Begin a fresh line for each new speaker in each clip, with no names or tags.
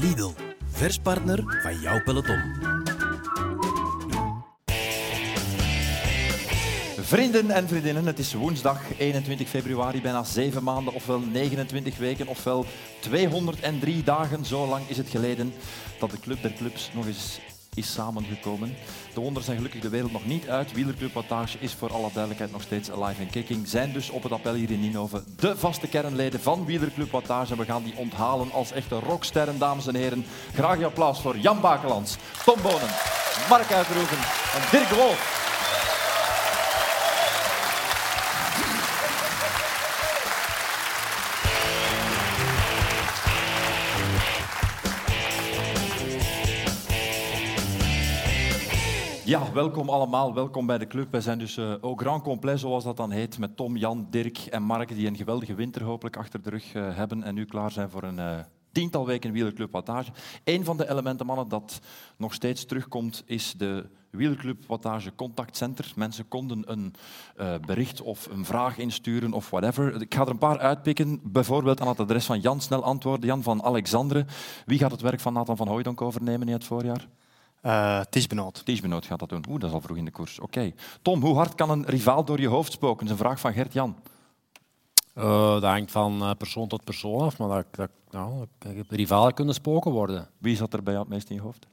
Lidl, verspartner van jouw peloton.
Vrienden en vriendinnen, het is woensdag 21 februari, bijna zeven maanden, ofwel 29 weken, ofwel 203 dagen. Zo lang is het geleden dat de Club der Clubs nog eens is samengekomen. De wonderen zijn gelukkig de wereld nog niet uit. Wielerclub Wattage is voor alle duidelijkheid nog steeds alive en kicking. Zijn dus op het appel hier in Ninove de vaste kernleden van Wielerclub Wattage. En we gaan die onthalen als echte rocksterren, dames en heren. Graag je applaus voor Jan Bakelands, Tom Bonen, Mark Uitroeven en Dirk Wolf. Ja, welkom allemaal. Welkom bij de club. Wij zijn dus uh, au grand complet, zoals dat dan heet, met Tom, Jan, Dirk en Mark, die een geweldige winter hopelijk achter de rug uh, hebben en nu klaar zijn voor een uh, tiental weken wielerclub wattage. Een van de elementen, mannen, dat nog steeds terugkomt, is de wielerclub wattage contactcenter. Mensen konden een bericht of een vraag insturen of whatever. Ik ga er een paar uitpikken, bijvoorbeeld aan het adres van Jan, snel antwoorden. Jan van Alexandre. Wie gaat het werk van Nathan van Hooijdonk overnemen in het voorjaar?
Uh, Tisbenoot.
Tisbenoot gaat dat doen. Oeh, dat is al vroeg in de koers. Oké. Tom, hoe hard kan een rivaal door je hoofd spoken? Dat is een vraag van Gert-Jan.
Uh, dat hangt van uh, persoon tot persoon af, maar dat, dat, nou, rivalen kunnen spoken worden.
Wie zat er bij jou het meest in je hoofd?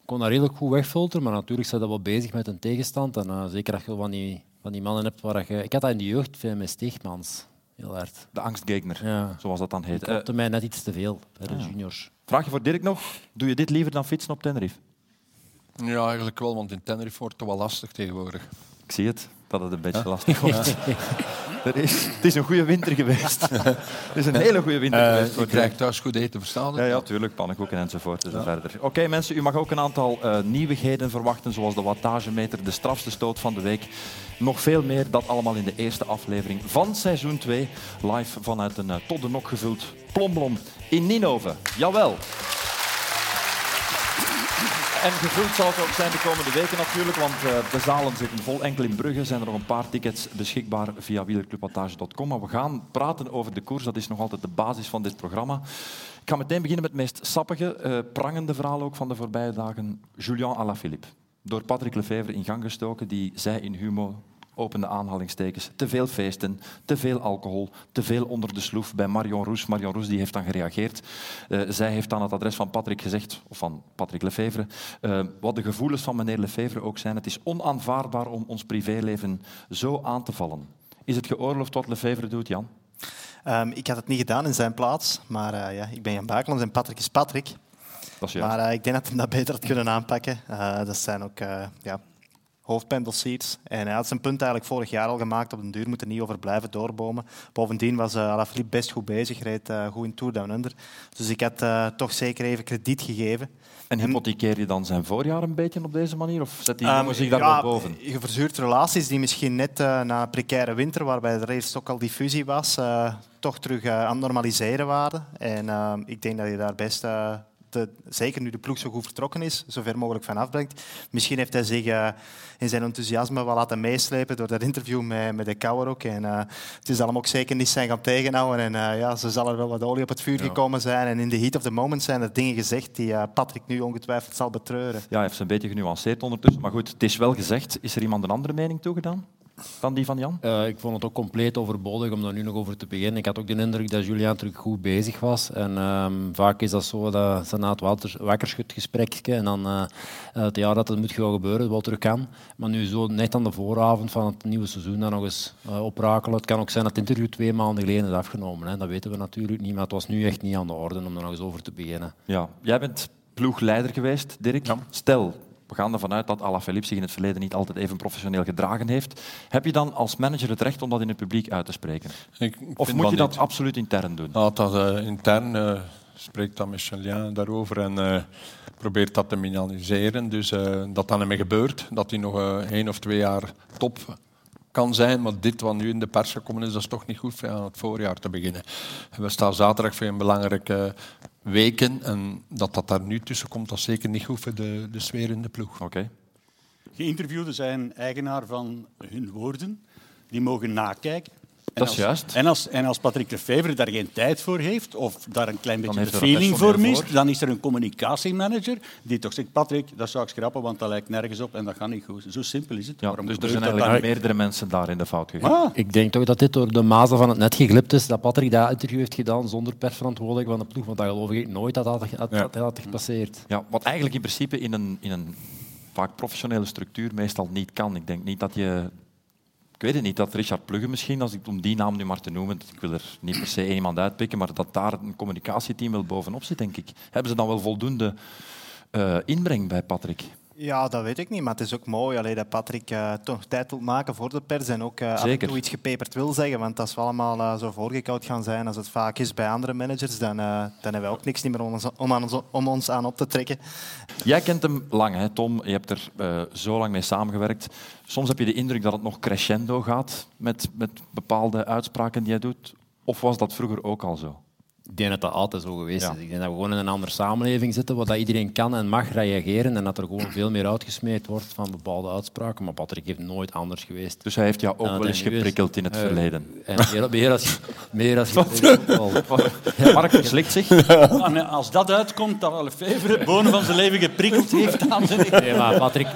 Ik kon dat redelijk goed wegfilteren, maar natuurlijk zijn dat wel bezig met een tegenstand. En zeker als je van die, van die mannen hebt waar je... Ik had dat in de jeugd veel met Stichtmans. Heel hard.
De angstgegner, ja. zoals dat dan heet.
Dat klopte mij net iets te veel bij de ah. juniors.
Vraag je voor Dirk nog. Doe je dit liever dan fietsen op Tenerife?
Ja, eigenlijk wel, want in Tenerife wordt het wel lastig tegenwoordig.
Ik zie het, dat het een beetje lastig wordt. Er is, het is een goede winter geweest. het is een hele goede winter uh, geweest.
Je krijgt thuis goed eten, verstaan
Ja, ja, tuurlijk. Pannenkoeken enzovoort. Dus ja. verder. Oké, mensen, u mag ook een aantal uh, nieuwigheden verwachten, zoals de wattagemeter, de strafste stoot van de week. Nog veel meer, dat allemaal in de eerste aflevering van seizoen 2. Live vanuit een uh, tot de nok gevuld plomblom in Ninove. Jawel. En gevuld zal het ook zijn de komende weken natuurlijk, want uh, de zalen zitten vol. Enkel in Brugge zijn er nog een paar tickets beschikbaar via wielerclubwattage.com. Maar we gaan praten over de koers, dat is nog altijd de basis van dit programma. Ik ga meteen beginnen met het meest sappige, uh, prangende verhaal ook van de voorbije dagen. Julien Alaphilippe. Door Patrick Lefevre in gang gestoken, die zei in Humo opende aanhalingstekens, te veel feesten, te veel alcohol, te veel onder de sloef bij Marion Roes. Marion Roes die heeft dan gereageerd. Uh, zij heeft aan het adres van Patrick gezegd, of van Patrick Lefevre, uh, wat de gevoelens van meneer Lefevre ook zijn. Het is onaanvaardbaar om ons privéleven zo aan te vallen. Is het geoorloofd wat Lefevre doet, Jan?
Um, ik had het niet gedaan in zijn plaats, maar uh, ja, ik ben Jan Bakelands en Patrick is Patrick.
Dat is
maar ik denk dat hij dat beter had kunnen aanpakken. dat zijn ook ja, hoofdpendelsheets. En hij had zijn punt eigenlijk vorig jaar al gemaakt. Op den duur moet er niet over blijven doorbomen. Bovendien was uh, Alaphilippe best goed bezig. Reed uh, goed in Tour Down Under. Dus ik had uh, toch zeker even krediet gegeven.
En hypothekeer je dan zijn voorjaar een beetje op deze manier? Of zet die um, zich daar ja, boven?
Je verzuurt relaties die misschien net na een precaire winter, waarbij er eerst ook al diffusie was, toch terug aan het normaliseren waren. En ehm, ik denk dat je daar best zeker nu de ploeg zo goed vertrokken is, zo ver mogelijk van afbrengt. Misschien heeft hij zich uh, in zijn enthousiasme wel laten meeslepen door dat interview met, met de Kouwer ook. En, uh, het is allemaal ook zeker niet zijn gaan tegenhouden. En ja, ze zal er wel wat olie op het vuur ja. gekomen zijn. En in de heat of the moment zijn er dingen gezegd die Patrick nu ongetwijfeld zal betreuren.
Ja, hij heeft ze een beetje genuanceerd ondertussen. Maar goed, het is wel gezegd. Is er iemand een andere mening toegedaan? Dan die van Jan?
Uh, ik vond het ook compleet overbodig om daar nu nog over te beginnen. Ik had ook de indruk dat Julian terug goed bezig was. En um, vaak is dat zo dat ze na het wakkerschutgesprekje en dan uh, het jaar dat het moet gaan gebeuren, wat er kan. Maar nu zo net aan de vooravond van het nieuwe seizoen dan nog eens uh, oprakelen. Het kan ook zijn dat het interview twee maanden geleden is afgenomen. Hè. Dat weten we natuurlijk niet, maar het was nu echt niet aan de orde om er nog eens over te beginnen.
Ja, jij bent ploegleider geweest, Dirk. Ja. Stel, we gaan ervan uit dat Alaphilippe zich in het verleden niet altijd even professioneel gedragen heeft. Heb je dan als manager het recht om dat in het publiek uit te spreken? Ik, of moet je dat niet. absoluut intern doen?
Nou, dat uh, intern uh, spreekt dan Julien daarover en uh, probeert dat te minimaliseren. Dus dat dan ermee gebeurt, dat hij nog één of twee jaar top kan zijn, maar dit wat nu in de pers gekomen is, dat is toch niet goed aan het voorjaar te beginnen. We staan zaterdag voor een belangrijke weken. En dat dat daar nu tussen komt, dat is zeker niet goed voor de, de sfeer in de ploeg.
Oké.
Geïnterviewden zijn eigenaar van hun woorden. Die mogen nakijken.
Dat is
als,
juist.
En als, en als Patrick Lefevre daar geen tijd voor heeft, of daar een klein beetje de
een
feeling voor mist,
voor.
dan is er een communicatiemanager die toch zegt, Patrick, dat zou ik schrappen, want dat lijkt nergens op en dat gaat niet goed. Zo simpel is het.
Ja,
Waarom
dus er zijn
dat
eigenlijk meerdere mensen daar in de fout gegaan.
Ah,
Ik denk toch dat dit door de mazen van het net geglipt is, dat Patrick dat interview heeft gedaan zonder persverantwoordelijk van de ploeg, want dat geloof ik nooit dat dat had,
Ja.
dat had gepasseerd.
Ja, wat eigenlijk in principe in een, in een vaak professionele structuur meestal niet kan. Ik denk niet dat je... Weet het niet, dat Richard Plugge misschien, als ik om die naam nu maar te noemen, ik wil er niet per se iemand uitpikken, maar dat daar een communicatieteam wel bovenop zit, denk ik. Hebben ze dan wel voldoende eh, inbreng bij Patrick?
Ja, dat weet ik niet, maar het is ook mooi allee, dat Patrick eh, toch tijd wil maken voor de pers en ook eh, af en toe iets gepeperd wil zeggen. Want als we allemaal eh, zo voorgekoud gaan zijn als het vaak is bij andere managers, dan, dan hebben we ook niks niet meer om ons, om, aan ons, om ons aan op te trekken.
Jij kent hem lang, hè, Tom. Je hebt er zo lang mee samengewerkt. Soms heb je de indruk dat het nog crescendo gaat met, met bepaalde uitspraken die hij doet. Of was dat vroeger ook al zo?
Ik denk dat dat altijd zo geweest
Ja.
is. Ik denk dat we gewoon in een andere samenleving zitten waar dat iedereen kan en mag reageren en dat er gewoon veel meer uitgesmeerd wordt van bepaalde uitspraken. Maar Patrick heeft nooit anders geweest.
Dus hij heeft jou ook wel eens geprikkeld in het
Eh,
verleden.
En meer, meer als, meer als geprikkeld. wel.
Ja, Mark verslikt zich.
en als dat uitkomt, dat Lefevre het bonen van zijn leven geprikkeld heeft aan zijn
Nee, maar Patrick,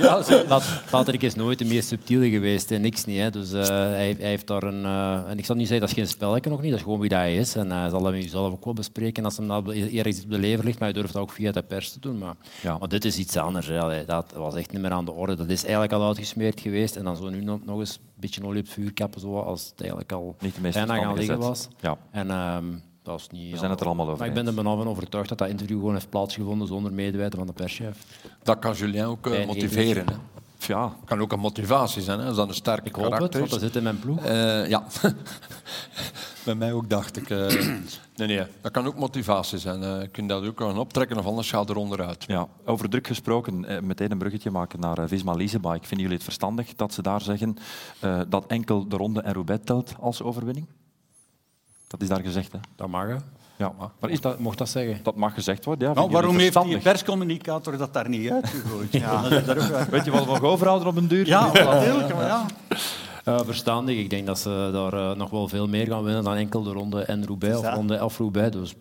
Pat- Patrick is nooit de meest subtiele geweest. Hè. Niks niet. Hè. Dus, eh, hij, hij heeft daar een... eh, en ik zal niet zeggen, dat is geen spelletje nog niet. Dat is gewoon wie dat hij is. En hij zal dat jezelf ook wel bespreken als hem dat ergens op de lever ligt. Maar hij durft dat ook via de pers te doen. Maar,
Ja.
maar dit is iets anders. Allee, dat was echt niet meer aan de orde. Dat is eigenlijk al uitgesmeerd geweest. En dan zo nu nog, nog eens een beetje olie op het vuur kappen. Zo, als het eigenlijk al
Niet de meest
bijna gaan liggen was.
Ja.
En, ehm, dat is niet
We zijn het er allemaal over
Maar ik ben er van overtuigd dat dat interview gewoon heeft plaatsgevonden zonder medeweten van de perschef.
Dat kan Julien ook eh, motiveren. Hè.
Ja,
kan ook een motivatie zijn, hè, als dat een sterk
Ik hoop het,
karakter
want
is.
dat zit in mijn ploeg.
Eh, ja. Bij mij ook dacht ik. eh, nee, nee, dat kan ook motivatie zijn. Eh, je kunt dat ook gaan optrekken of anders gaat er onderuit.
ja, over druk gesproken, meteen een bruggetje maken naar Visma Leasebike. Vinden jullie het verstandig dat ze daar zeggen eh, dat enkel de ronde en Roubaix telt als overwinning? Dat is daar gezegd, hè?
Dat mag, hè.
Ja, maar is
Mocht dat, mocht dat zeggen?
dat mag gezegd worden. Ja,
Nou, waarom heeft die perscommunicator dat daar niet uitgegooid? Ja. Dat is daar.
Weet je wat we nog overhouden op een duur?
Ja, natuurlijk. maar Ja.
Eh, verstandig. Ik denk dat ze daar eh, nog wel veel meer gaan winnen dan enkel de ronde en Roubaix of
Ja.
ronde of Roubaix. Dus ik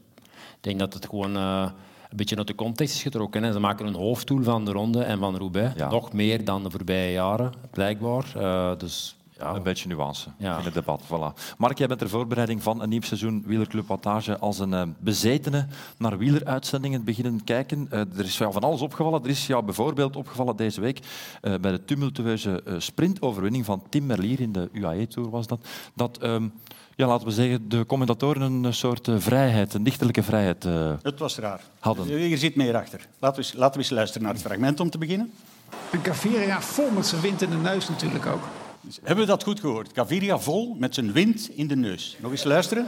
denk dat het gewoon eh, een beetje uit de context is getrokken. Hè. Ze maken een hoofddoel van de ronde en van Roubaix.
Ja.
Nog meer dan de voorbije jaren, blijkbaar. Eh, dus ja,
Een beetje nuance
Ja.
in het debat. Voilà. Mark, jij bent ter voorbereiding van een nieuw seizoen Wielerclub Wattage als een eh, bezetene naar wieleruitzendingen beginnen kijken. Eh, er is jou van alles opgevallen. Er is jou bijvoorbeeld opgevallen deze week eh, bij de tumultueuze eh, sprintoverwinning van Tim Merlier in de UAE-tour was dat. Dat, ehm, ja, laten we zeggen, de commentatoren een soort vrijheid, een dichterlijke vrijheid eh,
Het was raar.
hadden.
Hier zit meer achter. Laten we, eens, laten we eens luisteren naar het fragment om te beginnen.
En Gaviria vol met zijn wind in de neus natuurlijk ook.
Hebben we dat goed gehoord? Gaviria vol met zijn wind in de neus. Nog eens luisteren.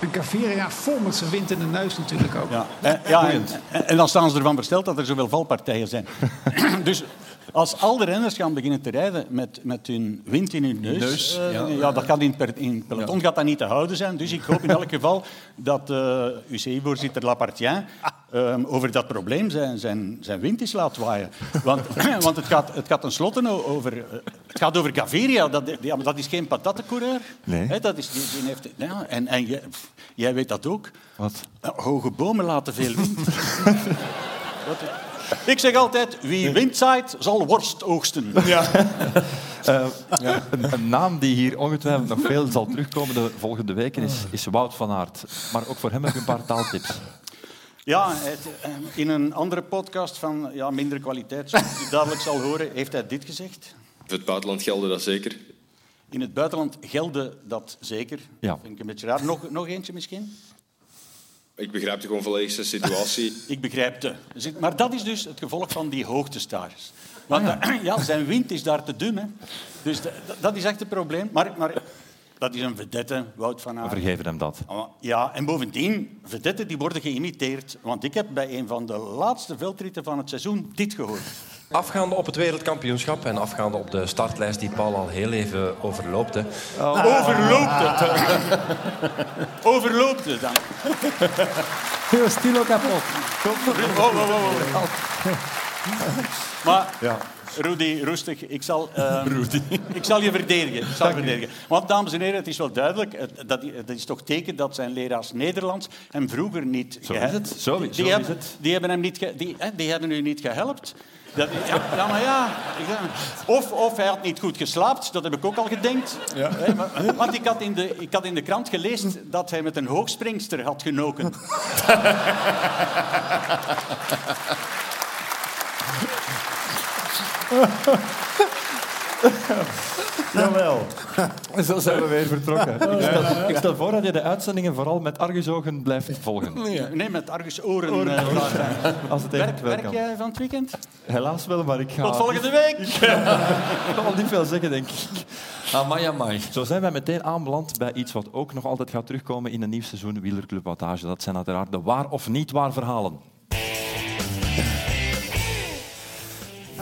En Gaviria vol met zijn wind in de neus natuurlijk ook.
Ja, en, ja, en- en dan staan ze ervan versteld dat er zoveel valpartijen zijn. dus als al de renners gaan beginnen te rijden met, met hun wind in hun neus,
neus,
eh,
ja.
ja. dat gaat in, per, in peloton gaat dat niet te houden zijn. Dus ik hoop in elk geval dat eh UCI-voorzitter Lapartien ehm, over dat probleem zijn, zijn, zijn wind is laat waaien. Want, want het, gaat, het gaat tenslotte over... eh, Het gaat over Gaviria. Dat, ja, maar dat is geen patattencoureur.
Nee.
Dat is, die, die heeft, ja, en en jij, jij weet dat ook.
Wat?
Uh, Hoge bomen laten veel wind. Wat- Ik zeg altijd, wie wind zaait, zal worst oogsten.
Eh, een, een naam die hier ongetwijfeld nog veel zal terugkomen de volgende weken is, is Wout van Aert. Maar ook voor hem heb ik een paar taaltips.
Ja, het, eh, in een andere podcast van ja, mindere kwaliteit, zoals u dadelijk zal horen, heeft hij dit gezegd.
Voor het buitenland gelden dat zeker.
In het buitenland gelde dat zeker.
Ja.
Dat vind ik een beetje raar. Nog, nog eentje misschien?
Ik begrijp de gewoon volledige situatie.
Ik begrijp de. Maar dat is dus het gevolg van die hoogtestages. Want eh, ja, zijn wind is daar te dun. Hè. Dus de- dat- is echt het probleem. Maar, maar dat is een vedette, Wout van
We
Aert.
vergeven hem dat.
Ah, Ja, en bovendien, vedetten die worden geïmiteerd. Want ik heb bij een van de laatste veldritten van het seizoen dit gehoord.
Afgaande op het wereldkampioenschap en afgaande op de startlijst die Paul al heel even overloopte.
Overloopt het. Overloopt het dan.
Heel stil ook kapot.
Oh, oh, oh, oh. Maar Rudy, rustig. Ik zal, ehm, ik zal je verdedigen. Ik zal verdedigen. Want, dames en heren, het is wel duidelijk. het- Dat, dat is toch teken dat zijn leraars Nederlands hem vroeger niet...
Zo is het. Zo-
die,
zo is
hebben,
het.
die hebben hem niet... Die, hè, die hebben u niet gehelpt. Dat, ja, ja, maar ja. Of, of hij had niet goed geslaapt, dat heb ik ook al gedenkt. Hè, maar- want ik had, in de, ik had in de krant gelezen dat hij met een hoogspringster had genoken.
Jawel. Zo zijn we weer vertrokken. Ik stel, ik stel voor dat je de uitzendingen vooral met argusogen blijft volgen.
Nee, met argusoren. eh, vragen.
Als het
werk, werk
kan.
jij van het weekend?
Helaas wel, maar ik ga...
Tot volgende week!
Ik kan al niet veel zeggen, denk ik.
Amai, amai.
Zo zijn wij meteen aanbeland bij iets wat ook nog altijd gaat terugkomen in een nieuw seizoen Wielerclub Wattage. Dat zijn uiteraard de waar of niet waar verhalen.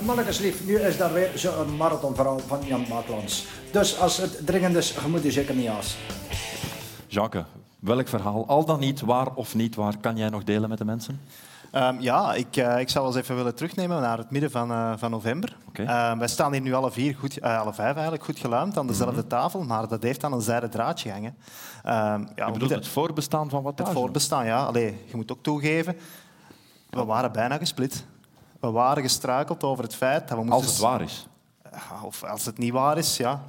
En mannetjes lief, nu is daar weer zo'n marathonverhaal van Jan Baaklands. Dus als het dringend is, je moet je zeker niet haast.
Jacques, welk verhaal, al dan niet waar of niet waar, kan jij nog delen met de mensen?
Ehm, ja, ik, eh, ik zou wel eens even willen terugnemen naar het midden van, eh, van november.
Oké.
Ehm, wij staan hier nu alle vier, goed, eh, alle vijf eigenlijk, goed geluimd aan dezelfde
Mhm.
tafel, maar dat heeft aan een zijden draadje hangen. Ehm, ja,
Je bedoelt
moeten-
het voorbestaan van Wattage?
het voorbestaan, ja. Allee, je moet ook toegeven, we waren bijna gesplit. We waren gestruikeld over het feit dat we moesten...
Als het waar is.
Of als het niet waar is, ja.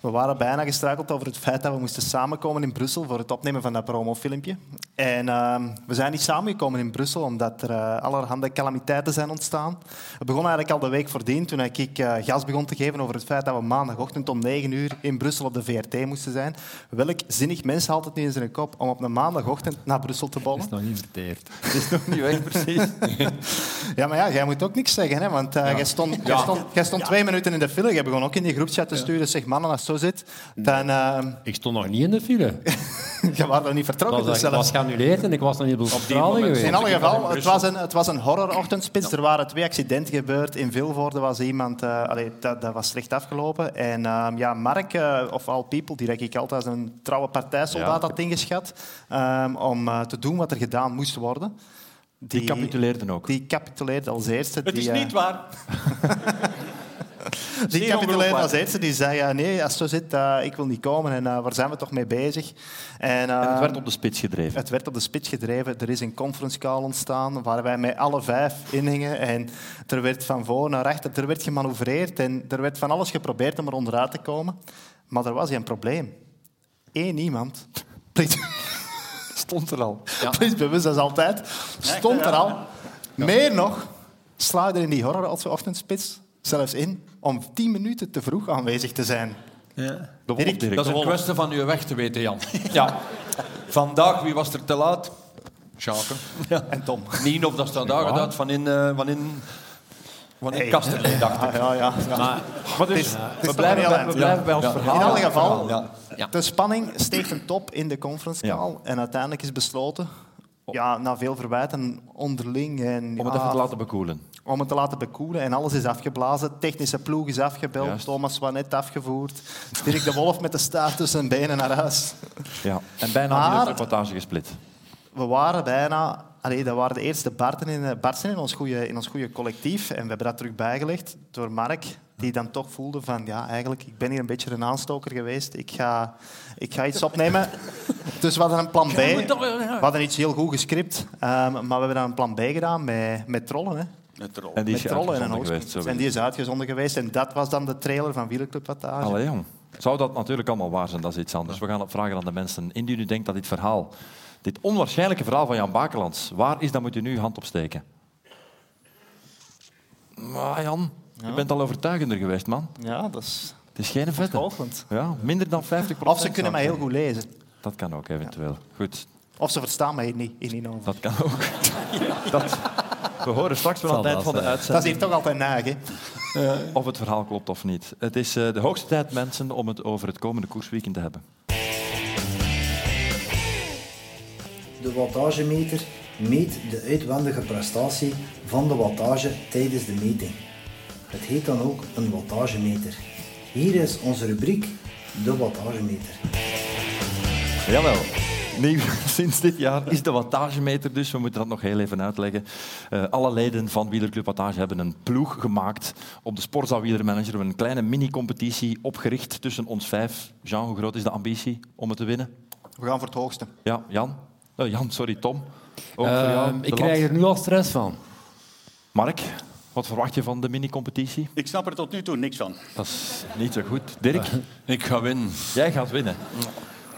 We waren bijna gestruikeld over het feit dat we moesten samenkomen in Brussel voor het opnemen van dat promofilmpje. En ehm, we zijn niet samengekomen in Brussel omdat er eh, allerhande calamiteiten zijn ontstaan. Het begon eigenlijk al de week voordien toen ik eh, gas begon te geven over het feit dat we maandagochtend om 9 uur in Brussel op de VRT moesten zijn. Welk zinnig mens haalt het niet in zijn kop om op een maandagochtend naar Brussel te bollen?
is nog niet verteerd.
Het is nog niet weg, precies.
Ja, maar ja, jij moet ook niks zeggen, hè? want eh, jij, stond, jij, stond, jij stond twee minuten in de file. Jij begon ook in die groepchat te sturen. Zeg, mannen, als het zo zit, dan... eh
Ik stond nog niet in de file.
je was nog niet vertrokken.
Dat
dus
was,
zelfs.
Was geannuleerd en ik was nog niet op de geweest.
In alle geval, het was een, het was een horrorochtendspits. Er waren twee accidenten gebeurd. In Vilvoorde was iemand... eh, allee, dat, dat was slecht afgelopen. En ehm, ja, Mark, eh, of All People, die ik altijd als een trouwe partijsoldaat
Ja.
had ingeschat, ehm, om eh, te doen wat er gedaan moest worden.
Die capituleerden ook.
Die capituleerde als eerste.
Het is
die,
niet waar.
Die als eerste. Die zei, ja, nee, als het zo zit, eh, ik wil niet komen. En eh, waar zijn we toch mee bezig? En,
En het
eh,
werd op de spits gedreven.
het werd op de spits gedreven. Er is een conference call ontstaan waar wij met alle vijf in hingen. En er werd van voor naar achter, er werd gemanoeuvreerd en er werd van alles geprobeerd om er onderuit te komen. Maar er was hier een probleem. Eén iemand, please,
Stond er al.
please bewust als altijd, stond er al. Meer nog, slaagde in die horrorochtendspits zelfs in om tien minuten te vroeg aanwezig te zijn.
De
Dirk,
Wolf,
Dat is een kwestie van je weg te weten, Jan. Ja. Vandaag, wie was er te laat? Schaken. Ja.
En Tom.
Niet of dat staat daar gedaan van in, eh, van in, van in
Hey.
Kasterlee, dacht ik.
Ja, ja, ja.
Maar dus,
is
we, blijven bij,
alleen.
we blijven bij ons
Ja.
verhaal.
In alle geval,
Ja. Ja.
de spanning steeg ten top in de conference
Ja.
call. En uiteindelijk is besloten, ja, na veel verwijten onderling... En,
Om het
ja,
even te laten bekoelen.
om het te laten bekoelen. En alles is afgeblazen. Technische ploeg is afgebeld.
Juist.
Thomas Wanet afgevoerd. Dirk de Wolf met de staart tussen zijn benen naar huis.
Ja. En bijna een reportage gesplit.
We waren bijna... Allee, dat waren de eerste Barten in, Bartsen in ons goede in ons goede collectief. En we hebben dat terug bijgelegd door Mark, die dan toch voelde van... Ja, eigenlijk, ik ben hier een beetje een aanstoker geweest. Ik ga, ik ga iets opnemen. dus we hadden een plan B. We hadden iets heel goed gescript. ehm, maar we hebben dan een plan B gedaan met, met trollen. Hè.
En die is
met trollen en
uitgezonden
een hoogspits.
geweest.
En die is uitgezonden geweest. En dat was dan de trailer van Wielerclub Wattage.
Allee, jong. Zou dat natuurlijk allemaal waar zijn, dat is iets anders. We gaan het vragen aan de mensen. Indien u denkt dat dit verhaal, dit onwaarschijnlijke verhaal van Jan Bakelands, waar is, dan moet u nu uw hand opsteken. Maar Jan, je bent al overtuigender geweest, man.
Ja, dat is
Het is geen vette. Ja, minder dan 50%
Of ze kunnen mij heel goed lezen.
Dat kan ook eventueel. Goed,
Of ze verstaan mij niet in Inhoven.
dat kan ook. dat, we horen straks wel aan het
Zal
eind van de
dat
Dat is hier
uitzending
toch altijd naag, hè?
of het verhaal klopt of niet. Het is eh, de hoogste tijd, mensen, om het over het komende koersweekend te hebben.
De wattagemeter meet de uitwendige prestatie van de wattage tijdens de meting. Het heet dan ook een wattagemeter. Hier is onze rubriek, de wattagemeter.
Jawel. Nieuw sinds dit jaar is de wattagemeter dus. We moeten dat nog heel even uitleggen. Eh, alle leden van Wielerclub Wattage hebben een ploeg gemaakt op de Sportzaal Wielermanager. We hebben een kleine mini-competitie opgericht tussen ons vijf. Jean, hoe groot is de ambitie om het te winnen?
We gaan voor het hoogste.
Ja, Jan? Eh, Jan, sorry, Tom. Ook voor
Ehm,
jou,
ik krijg er nu al stress van.
Mark, wat verwacht je van de mini-competitie?
Ik snap er tot nu toe niks van.
Dat is niet zo goed. Dirk,
Ik ga winnen.
jij gaat winnen.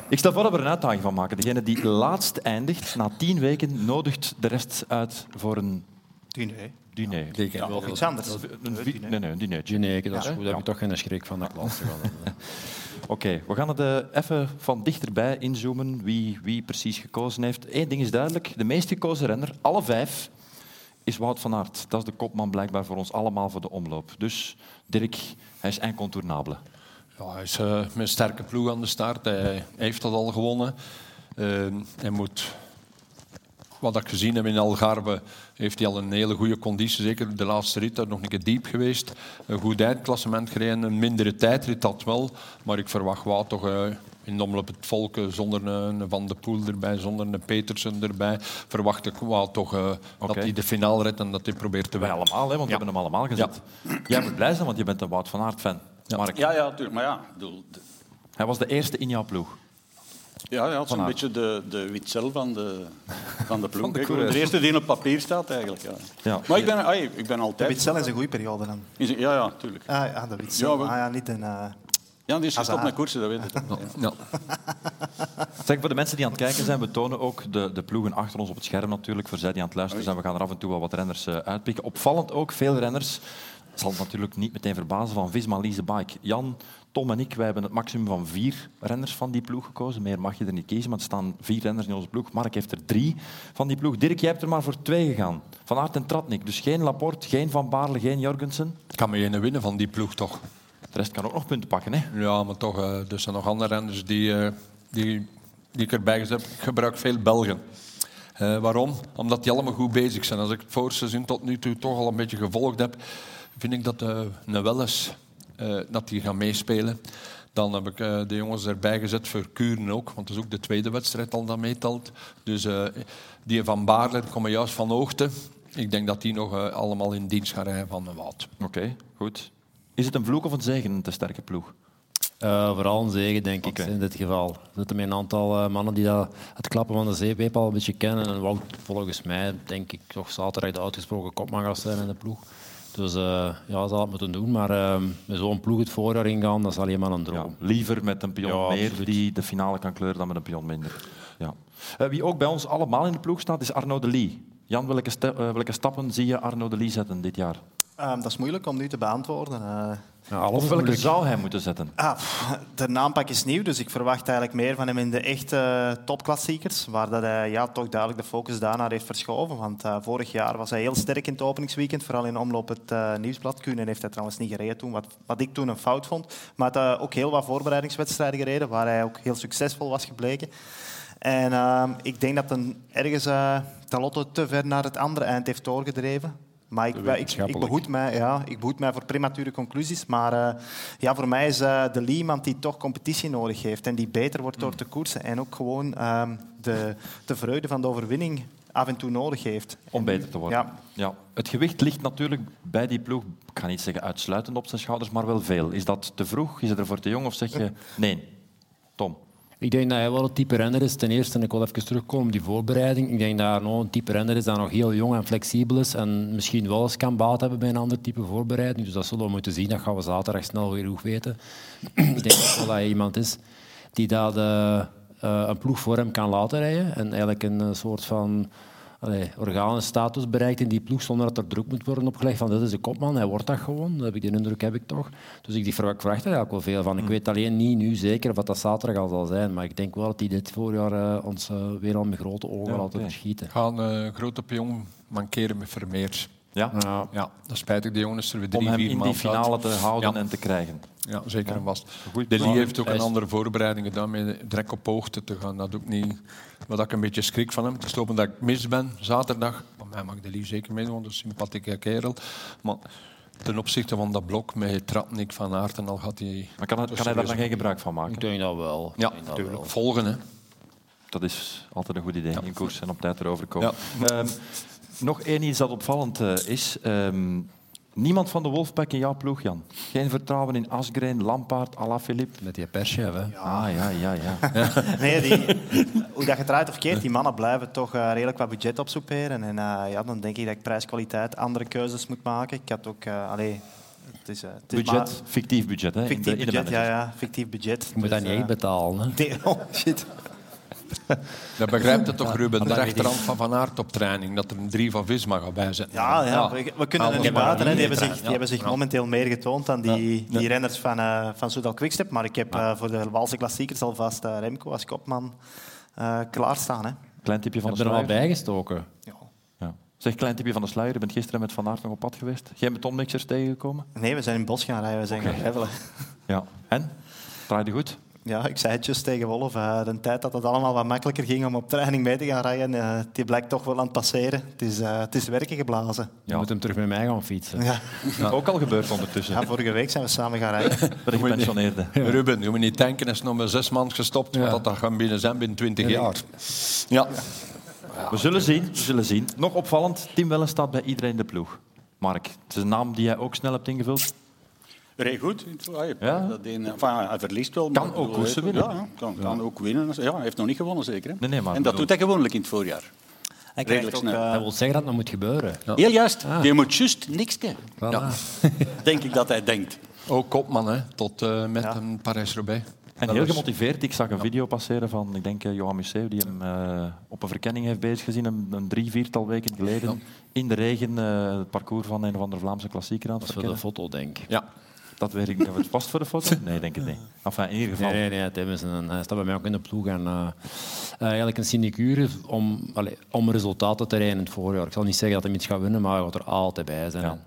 Ik stel voor dat we er een uitdaging van maken. Degene die laatst eindigt, na tien weken, nodigt de rest uit voor een
Nee.
diner.
Of iets anders.
Een vi- nee, nee, een.
Nee, dat is goed. Daar
Ja.
heb ik toch geen schrik van dat gaan.
Oké, we gaan het eh, even van dichterbij inzoomen wie, wie precies gekozen heeft. Eén ding is duidelijk, de meest gekozen renner, alle vijf, is Wout van Aert. Dat is de kopman blijkbaar voor ons allemaal voor de omloop. Dus Dirk, hij is incontournabele.
Ja, hij is eh, met een sterke ploeg aan de start. Hij, heeft dat al gewonnen. Eh, hij moet, wat ik gezien heb in Algarve, heeft hij al een hele goede conditie. Zeker de laatste rit, daar nog een keer diep geweest. Een goed eindklassement gereden, een mindere tijdrit dat wel. Maar ik verwacht Wout toch eh, in de omloop het volk eh, zonder een, Van de Poel erbij, zonder een Petersen erbij. Verwacht ik Wout toch eh, dat hij de finale redt en dat hij probeert te
Wij
winnen.
allemaal, hè, want we
Ja.
hebben hem allemaal gezet. Jij moet blij zijn, want je bent een Wout van Aert-fan. Mark,
Ja, ja. Maar ja, bedoel, de-
hij was de eerste in jouw ploeg.
ja, ja het is een beetje de, de Witzel van de, van de ploeg.
Van de
de eerste die op papier staat, eigenlijk. Ja.
Ja.
Maar ik ben, ai, ik ben
De
altijd...
Witzel is een goede periode dan.
Is- Ja, ja, tuurlijk.
Ah, ja, de Witzel.
Ja, we-
ah, ja, niet een... eh,
Ja, die is gestopt met koersen, dat weet ik.
Ja.
Zeg, voor de mensen die aan het kijken zijn, we tonen ook de, de ploegen achter ons op het scherm natuurlijk. Voor zij die aan het luisteren zijn, we gaan er af en toe wel wat renners eh, uitpikken. Opvallend ook, veel renners, zal het natuurlijk niet meteen verbazen, van Visma Lease Bike. Jan, Tom en ik, wij hebben het maximum van vier renners van die ploeg gekozen. Meer mag je er niet kiezen, maar er staan vier renners in onze ploeg. Mark heeft er drie van die ploeg. Dirk, jij hebt er maar voor twee gegaan. Van Aert en Tratnik. Dus geen Laporte, geen Van Baarle, geen Jorgensen.
Ik kan me een winnen van die ploeg toch.
De rest kan ook nog punten pakken, hè?
Ja, maar toch, eh, er zijn nog andere renners die, eh, die, die ik erbij gezet heb. Ik gebruik veel Belgen. Eh, waarom? Omdat die allemaal goed bezig zijn. Als ik het voorseizoen tot nu toe toch al een beetje gevolgd heb, vind ik dat uh, Welles dat die gaan meespelen. Dan heb ik de jongens erbij gezet voor Kuren ook, want dat is ook de tweede wedstrijd al dat meetelt. Dus die van Baarle komen juist van hoogte. Ik denk dat die nog allemaal in dienst gaan rijden van de Wout.
Oké, goed. Is het een vloek of een zegen, een te sterke ploeg?
Eh, vooral een zegen, denk ik, in dit geval. Er zitten een aantal eh, mannen die dat, het klappen van de zeepweep al een beetje kennen. En Wout, volgens mij, denk ik, toch zaterdag de uitgesproken kopman gaat zijn in de ploeg. Dus eh, ja, zal het moeten doen. Maar eh, met zo'n ploeg het voorjaar ingaan, dat is alleen maar een
Ja,
droom.
liever met een pion
Ja,
meer die de finale kan kleuren dan met een pion minder. Ja. Wie ook bij ons allemaal in de ploeg staat, is Arno de Lee. Jan, welke, welke stappen zie je Arno de Lee zetten dit jaar?
Ehm, dat is moeilijk om nu te beantwoorden. Eh,
Ja, alles
welke zou hij moeten zetten?
Ah, pff, de naampak is nieuw, dus ik verwacht eigenlijk meer van hem in de echte eh, topklassiekers, waar dat hij ja, toch duidelijk de focus daarnaar heeft verschoven. Want eh, vorig jaar was hij heel sterk in het openingsweekend, vooral in omloop het nieuwsblad. Kunen heeft hij trouwens niet gereden toen, wat, wat ik toen een fout vond. Maar hij had eh, ook heel wat voorbereidingswedstrijden gereden, waar hij ook heel succesvol was gebleken. En ehm, ik denk dat een, ergens uh, Talotto te ver naar het andere eind heeft doorgedreven. Maar ik, ik, ik, behoed mij, ja, ik behoed mij voor premature conclusies. Maar eh, ja, voor mij is eh, de Lee iemand die toch competitie nodig heeft. En die beter wordt door te koersen. En ook gewoon ehm, de, de vreugde van de overwinning af en toe nodig heeft.
Om beter te worden.
Ja.
Ja. Het gewicht ligt natuurlijk bij die ploeg, ik ga niet zeggen uitsluitend op zijn schouders, maar wel veel. Is dat te vroeg? Is het ervoor te jong? Of zeg je nee? Tom?
Ik denk dat hij wel het type renner is. Ten eerste, en ik wil even terugkomen op die voorbereiding. Ik denk dat nog een type renner is dat nog heel jong en flexibel is. En misschien wel eens kan baat hebben bij een ander type voorbereiding. Dus dat zullen we moeten zien. Dat gaan we zaterdag snel weer goed weten. ik denk ook wel dat hij iemand is die dat, eh, eh, een ploeg voor hem kan laten rijden. En eigenlijk een eh, soort van allee, organenstatus bereikt in die ploeg zonder dat er druk moet worden opgelegd van dit is de kopman, hij wordt dat gewoon. Dat heb ik, die indruk heb ik toch. Dus ik, die verwacht, ik er eigenlijk wel veel van. Ik weet alleen niet nu zeker wat dat zaterdag al zal zijn, maar ik denk wel dat hij dit voorjaar eh, ons eh, weer al met grote ogen
Ja,
laten
oké.
verschieten.
Gaan een grote pion mankeren met Vermeers.
Ja?
Ja.
Ja, dat spijt ik. De jongens er weer
Om
drie,
hem
vier
in die finale te houden
Ja.
en te krijgen.
Ja, zeker en vast.
Goed
De. Lee heeft ook een andere voorbereiding gedaan met direct op hoogte te gaan. Dat ook niet... Wat ik een beetje schrik van hem. Het is lopen dat ik mis ben, zaterdag. Maar mij mag de Lee zeker meedoen, want dat is een sympathieke kerel. Maar ten opzichte van dat blok met Tratnik van Aert en al gaat hij...
Maar kan, hij- kan hij daar dan geen gebruik van maken?
Ik denk dat wel.
Ja,
dat
natuurlijk.
wel.
Volgen, hè.
Dat is altijd een goed idee in koers en op tijd erover komen. Ehm, nog één iets dat opvallend eh, is. Ehm, niemand van de Wolfpack in jouw ploeg, Jan. Geen vertrouwen in Asgreen, Lampaard, Alaphilippe.
Met die perschef, hè.
Ah, ja, ja, ja.
Nee, die, hoe dat je draait of keert, die mannen blijven toch eh, redelijk wat budget opsoeperen. En eh, ja, dan denk ik dat ik prijskwaliteit andere keuzes moet maken. Ik had ook... allee, het is, het is maar-
Budget, fictief budget. Hè, in de-
Fictief
in de
budget, ja, ja. Fictief budget.
Je moet dat
Dus,
niet
eh,
echt betalen. Hè.
nee, oh, shit.
Dat begrijpt het toch, Ruben? De rechterhand van Van Aert op training. Dat er een drie van Visma gaat bijzetten.
Ja, ja, we, we kunnen er niet. Hè. Die hebben zich, die hebben zich
Ja.
momenteel meer getoond dan die, die renners van, eh van Soudal Quickstep. Maar ik heb eh, voor de Waalse klassiekers alvast eh, Remco als kopman eh klaarstaan. Hè.
Klein tipje van
Heb
de
je er al
sluier.
bijgestoken?
Ja. Zeg, klein tipje van de sluier. Je bent gisteren met Van Aert nog op pad geweest. Geen betonmixers tegengekomen?
Nee, we zijn in het bos gaan rijden. We zijn gaan gravelen.
Ja. En? Draaide goed?
Ja, ik zei het juist tegen Wolf. eh, de tijd dat het allemaal wat makkelijker ging om op training mee te gaan rijden, eh, die blijkt toch wel aan het passeren. Het is, eh, het is werken geblazen.
Je moet hem terug met mij gaan fietsen.
Ja.
Ook al gebeurd ondertussen.
Ja, vorige week zijn we samen gaan rijden.
Bij de gepensioneerden.
Ruben, je moet niet denken, is nog maar zes man gestopt. Dat dat gaan binnen zijn binnen 20 jaar. Ja.
We zullen zien. We zullen zien. Nog opvallend, Tim Wellen staat bij iedereen in de ploeg. Mark, het is een naam die jij ook snel hebt ingevuld.
Reed goed. Ah,
Ja?
dat een, enfin, hij verliest wel.
Kan
maar-
ook koersen winnen.
Ja, kan, kan ook winnen. Ja, hij heeft nog niet gewonnen, zeker. Hè?
Nee, nee, maar
en dat
bedoel-
doet hij gewoonlijk in het voorjaar.
Hij
Redelijk snel.
eh,
Dat wil zeggen dat dat moet gebeuren.
Heel juist.
Ah.
Je moet juist niks doen.
Voilà.
Denk ik dat hij denkt.
Ook kopman, hè, tot eh, met
Ja.
een Parijs-Roubaix.
En heel gemotiveerd. Ik zag een video passeren van, ik denk, eh, Johan Museeuw, die hem eh, op een verkenning heeft bezig gezien, een, een drie, viertal weken geleden. In de regen eh, het parcours van een of andere Vlaamse klassieker aan het
Dat is de
verkennen.
foto, denk ik.
Ja.
Dat weet ik niet. Het past voor de foto? Nee, denk ik niet. Enfin, in ieder geval.
Nee, nee, nee. Tim is een, hij staat bij mij ook in de ploeg. En, eh, eh, eigenlijk een sinecure om, om resultaten te rijden in het voorjaar. Ik zal niet zeggen dat hij iets gaat winnen, maar hij gaat er altijd bij zijn.
Ja.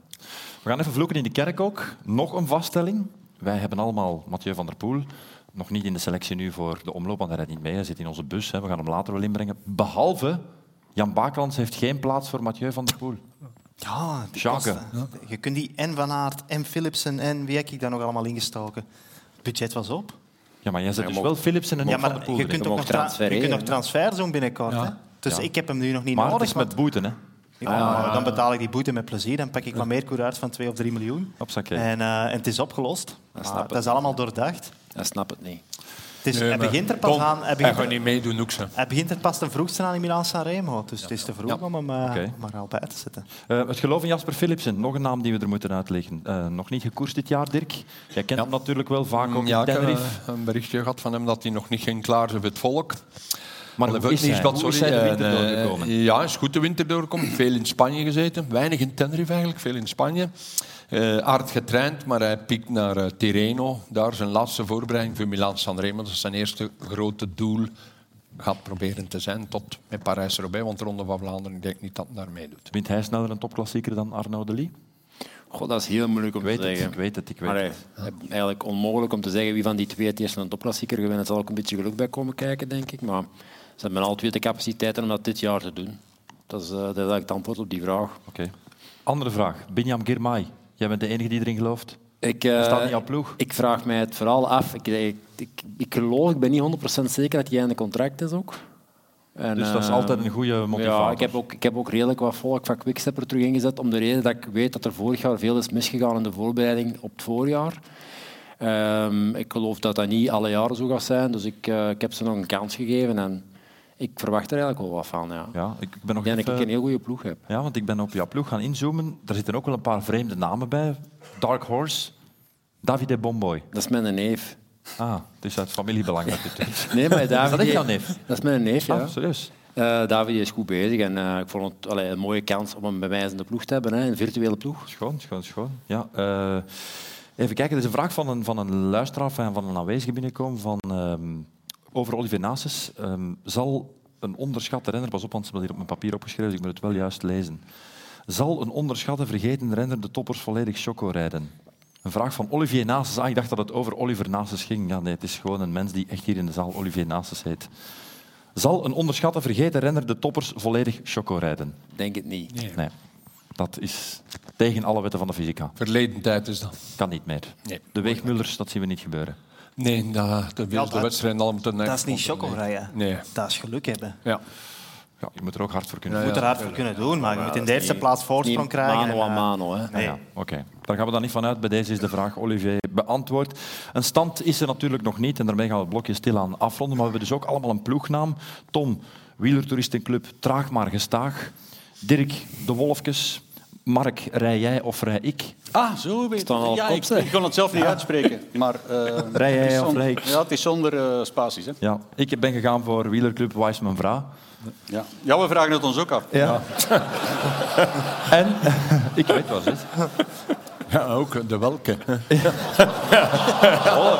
We gaan even vloeken in de kerk ook. Nog een vaststelling. Wij hebben allemaal Mathieu van der Poel. Nog niet in de selectie nu voor de omloop, want hij rijdt niet mee. Hij zit in onze bus. Hè. We gaan hem later wel inbrengen. Behalve, Jan Bakelands heeft geen plaats voor Mathieu van der Poel.
Ja. Je kunt die en Van Aert en Philipsen en wie heb ik daar nog allemaal ingestoken? Het budget was op.
Ja, maar jij zet
je
dus
mag-
wel Philipsen en
Ja, maar
Poel
je kunt, ook nog tra- je kunt nog transfer doen binnenkort. Hè? Dus
Ja.
ik heb hem nu nog niet
Maar het
nodig.
is
want-
met boete, hè.
Ja, Dan betaal ik die boete met plezier. Dan pak ik wat meer coureurs van 2 of 3 miljoen. En, eh, en het is opgelost. Maar
snap ik.
dat is allemaal doordacht.
Hij snapt het niet.
Het is,
Nee,
hij
maar
begint er pas
Tom,
aan. Hij
Hij
begint,
gaat
er,
niet meedoen, ook zo.
hij begint er pas ten vroegste aan in Milaan-San Remo. Dus het is te vroeg
Ja.
om hem eh, er al bij te zetten.
Eh, het geloof in Jasper Philipsen, nog een naam die we er moeten uitleggen. Eh, nog niet gekoerst dit jaar, Dirk. Jij kent hem natuurlijk wel, vaak ook
Ja,
in
ik heb
Tenerife.
een berichtje gehad van hem dat hij nog niet ging klaar zijn voor het volk.
Maar hoe is, Hoe is hij de winter
En,
doorgekomen?
Ja, is goed de winter doorgekomen. Veel in Spanje gezeten. Weinig in Tenerife eigenlijk, veel in Spanje. Eh hard getraind, maar hij piekt naar eh, Tirreno. Daar zijn laatste voorbereiding voor Milaan-San Remo. Dat is zijn eerste grote doel. Gaat proberen te zijn tot met Parijs-Roubaix. Want de Ronde van Vlaanderen, ik denk niet dat hij daar meedoet.
Wint hij sneller een topklassieker dan Arno de Lee?
God, dat is heel moeilijk om te
het,
zeggen.
ik weet het, ik weet het.
eh, eigenlijk onmogelijk om te zeggen wie van die twee het eerst een topklassieker gewinnen. Er zal ook een beetje geluk bij komen kijken, denk ik. Maar ze hebben al twee de capaciteiten om dat dit jaar te doen. Dat is, eh, dat is eigenlijk het antwoord op die vraag.
Oké. Andere vraag. Binyam Girmay. Jij bent de enige die erin gelooft.
Ik, eh,
Staat in jouw ploeg.
ik vraag mij het vooral af. Ik, ik, ik, ik geloof, ik ben niet 100% zeker dat hij einde contract is ook. En,
Dus dat is
eh,
altijd een goede motivator.
Ja, ik heb, ook, ik heb ook redelijk wat volk van Quickstep er terug ingezet. Om de reden dat ik weet dat er vorig jaar veel is misgegaan in de voorbereiding op het voorjaar. Ehm, ik geloof dat dat niet alle jaren zo gaat zijn. Dus ik, eh, ik heb ze nog een kans gegeven. En ik verwacht er eigenlijk wel wat van. Ja.
Ja, ik ben nog
Ik denk dat ik
even-
een heel goede ploeg heb.
Ja, want ik ben op jouw ploeg gaan inzoomen. Er zitten ook wel een paar vreemde namen bij. Dark Horse, Davide Bomboy.
Dat is mijn neef.
Ah, het is uit familiebelang dat dit.
Nee, maar David,
Is dat echt jouw neef?
Dat is mijn neef, ja.
Ah, serieus?
Eh, David is goed bezig en eh, ik vond het allee, een mooie kans om hem bij mij in de ploeg te hebben, hè, een virtuele ploeg.
Schoon, schoon, schoon. Ja, eh, even kijken, er is een vraag van een, van een luisteraar, van van een aanwezige binnenkomen van, ehm, over Oliver Nases. Ehm, zal een onderschatte renner, pas op, want ze hebben hier op mijn papier opgeschreven, dus ik moet het wel juist lezen. Zal een onderschatte, vergeten renner de toppers volledig choco rijden? Een vraag van Olivier Nases. Ah, ik dacht dat het over Oliver Nases ging. Ja, nee, het is gewoon een mens die echt hier in de zaal Olivier Nases heet. Zal een onderschatte, vergeten renner de toppers volledig choco rijden?
Denk het niet.
Nee. Dat is tegen alle wetten van de fysica.
Verleden tijd is dat.
Kan niet meer.
Nee.
De weegmullers, dat zien we niet gebeuren.
Nee, dat, de wilde
dat-
wedstrijd allemaal te nek.
Dat is niet chocorijden.
Nee.
Dat is geluk hebben.
Ja.
Ja, je moet er ook hard voor kunnen
Je moet er hard voor kunnen doen, maar je moet in de eerste plaats voorsprong
Niet
krijgen.
mano a
eh,
mano. Hè.
Nee.
Ja, Oké, daar gaan we dan niet van uit. Bij deze is de vraag, Olivier, beantwoord. Een stand is er natuurlijk nog niet en daarmee gaan we het blokje stilaan afronden. Maar we hebben dus ook allemaal een ploegnaam. Tom, wielertoeristenclub Traag maar Gestaag. Dirk, de Wolfkes. Mark, rij jij of rij ik?
Ah, zo weet
op
Ja, ik, ik kon het zelf niet uitspreken. Maar, eh,
Rij jij
het is
of
zonder-
rij ik?
Ja, het is zonder eh, spaties. Hè.
Ja, ik ben gegaan voor wielerclub Weissman Vra.
Ja. ja, we vragen het ons ook af.
Ja. en ik weet wat het is.
Ja, ook de welke.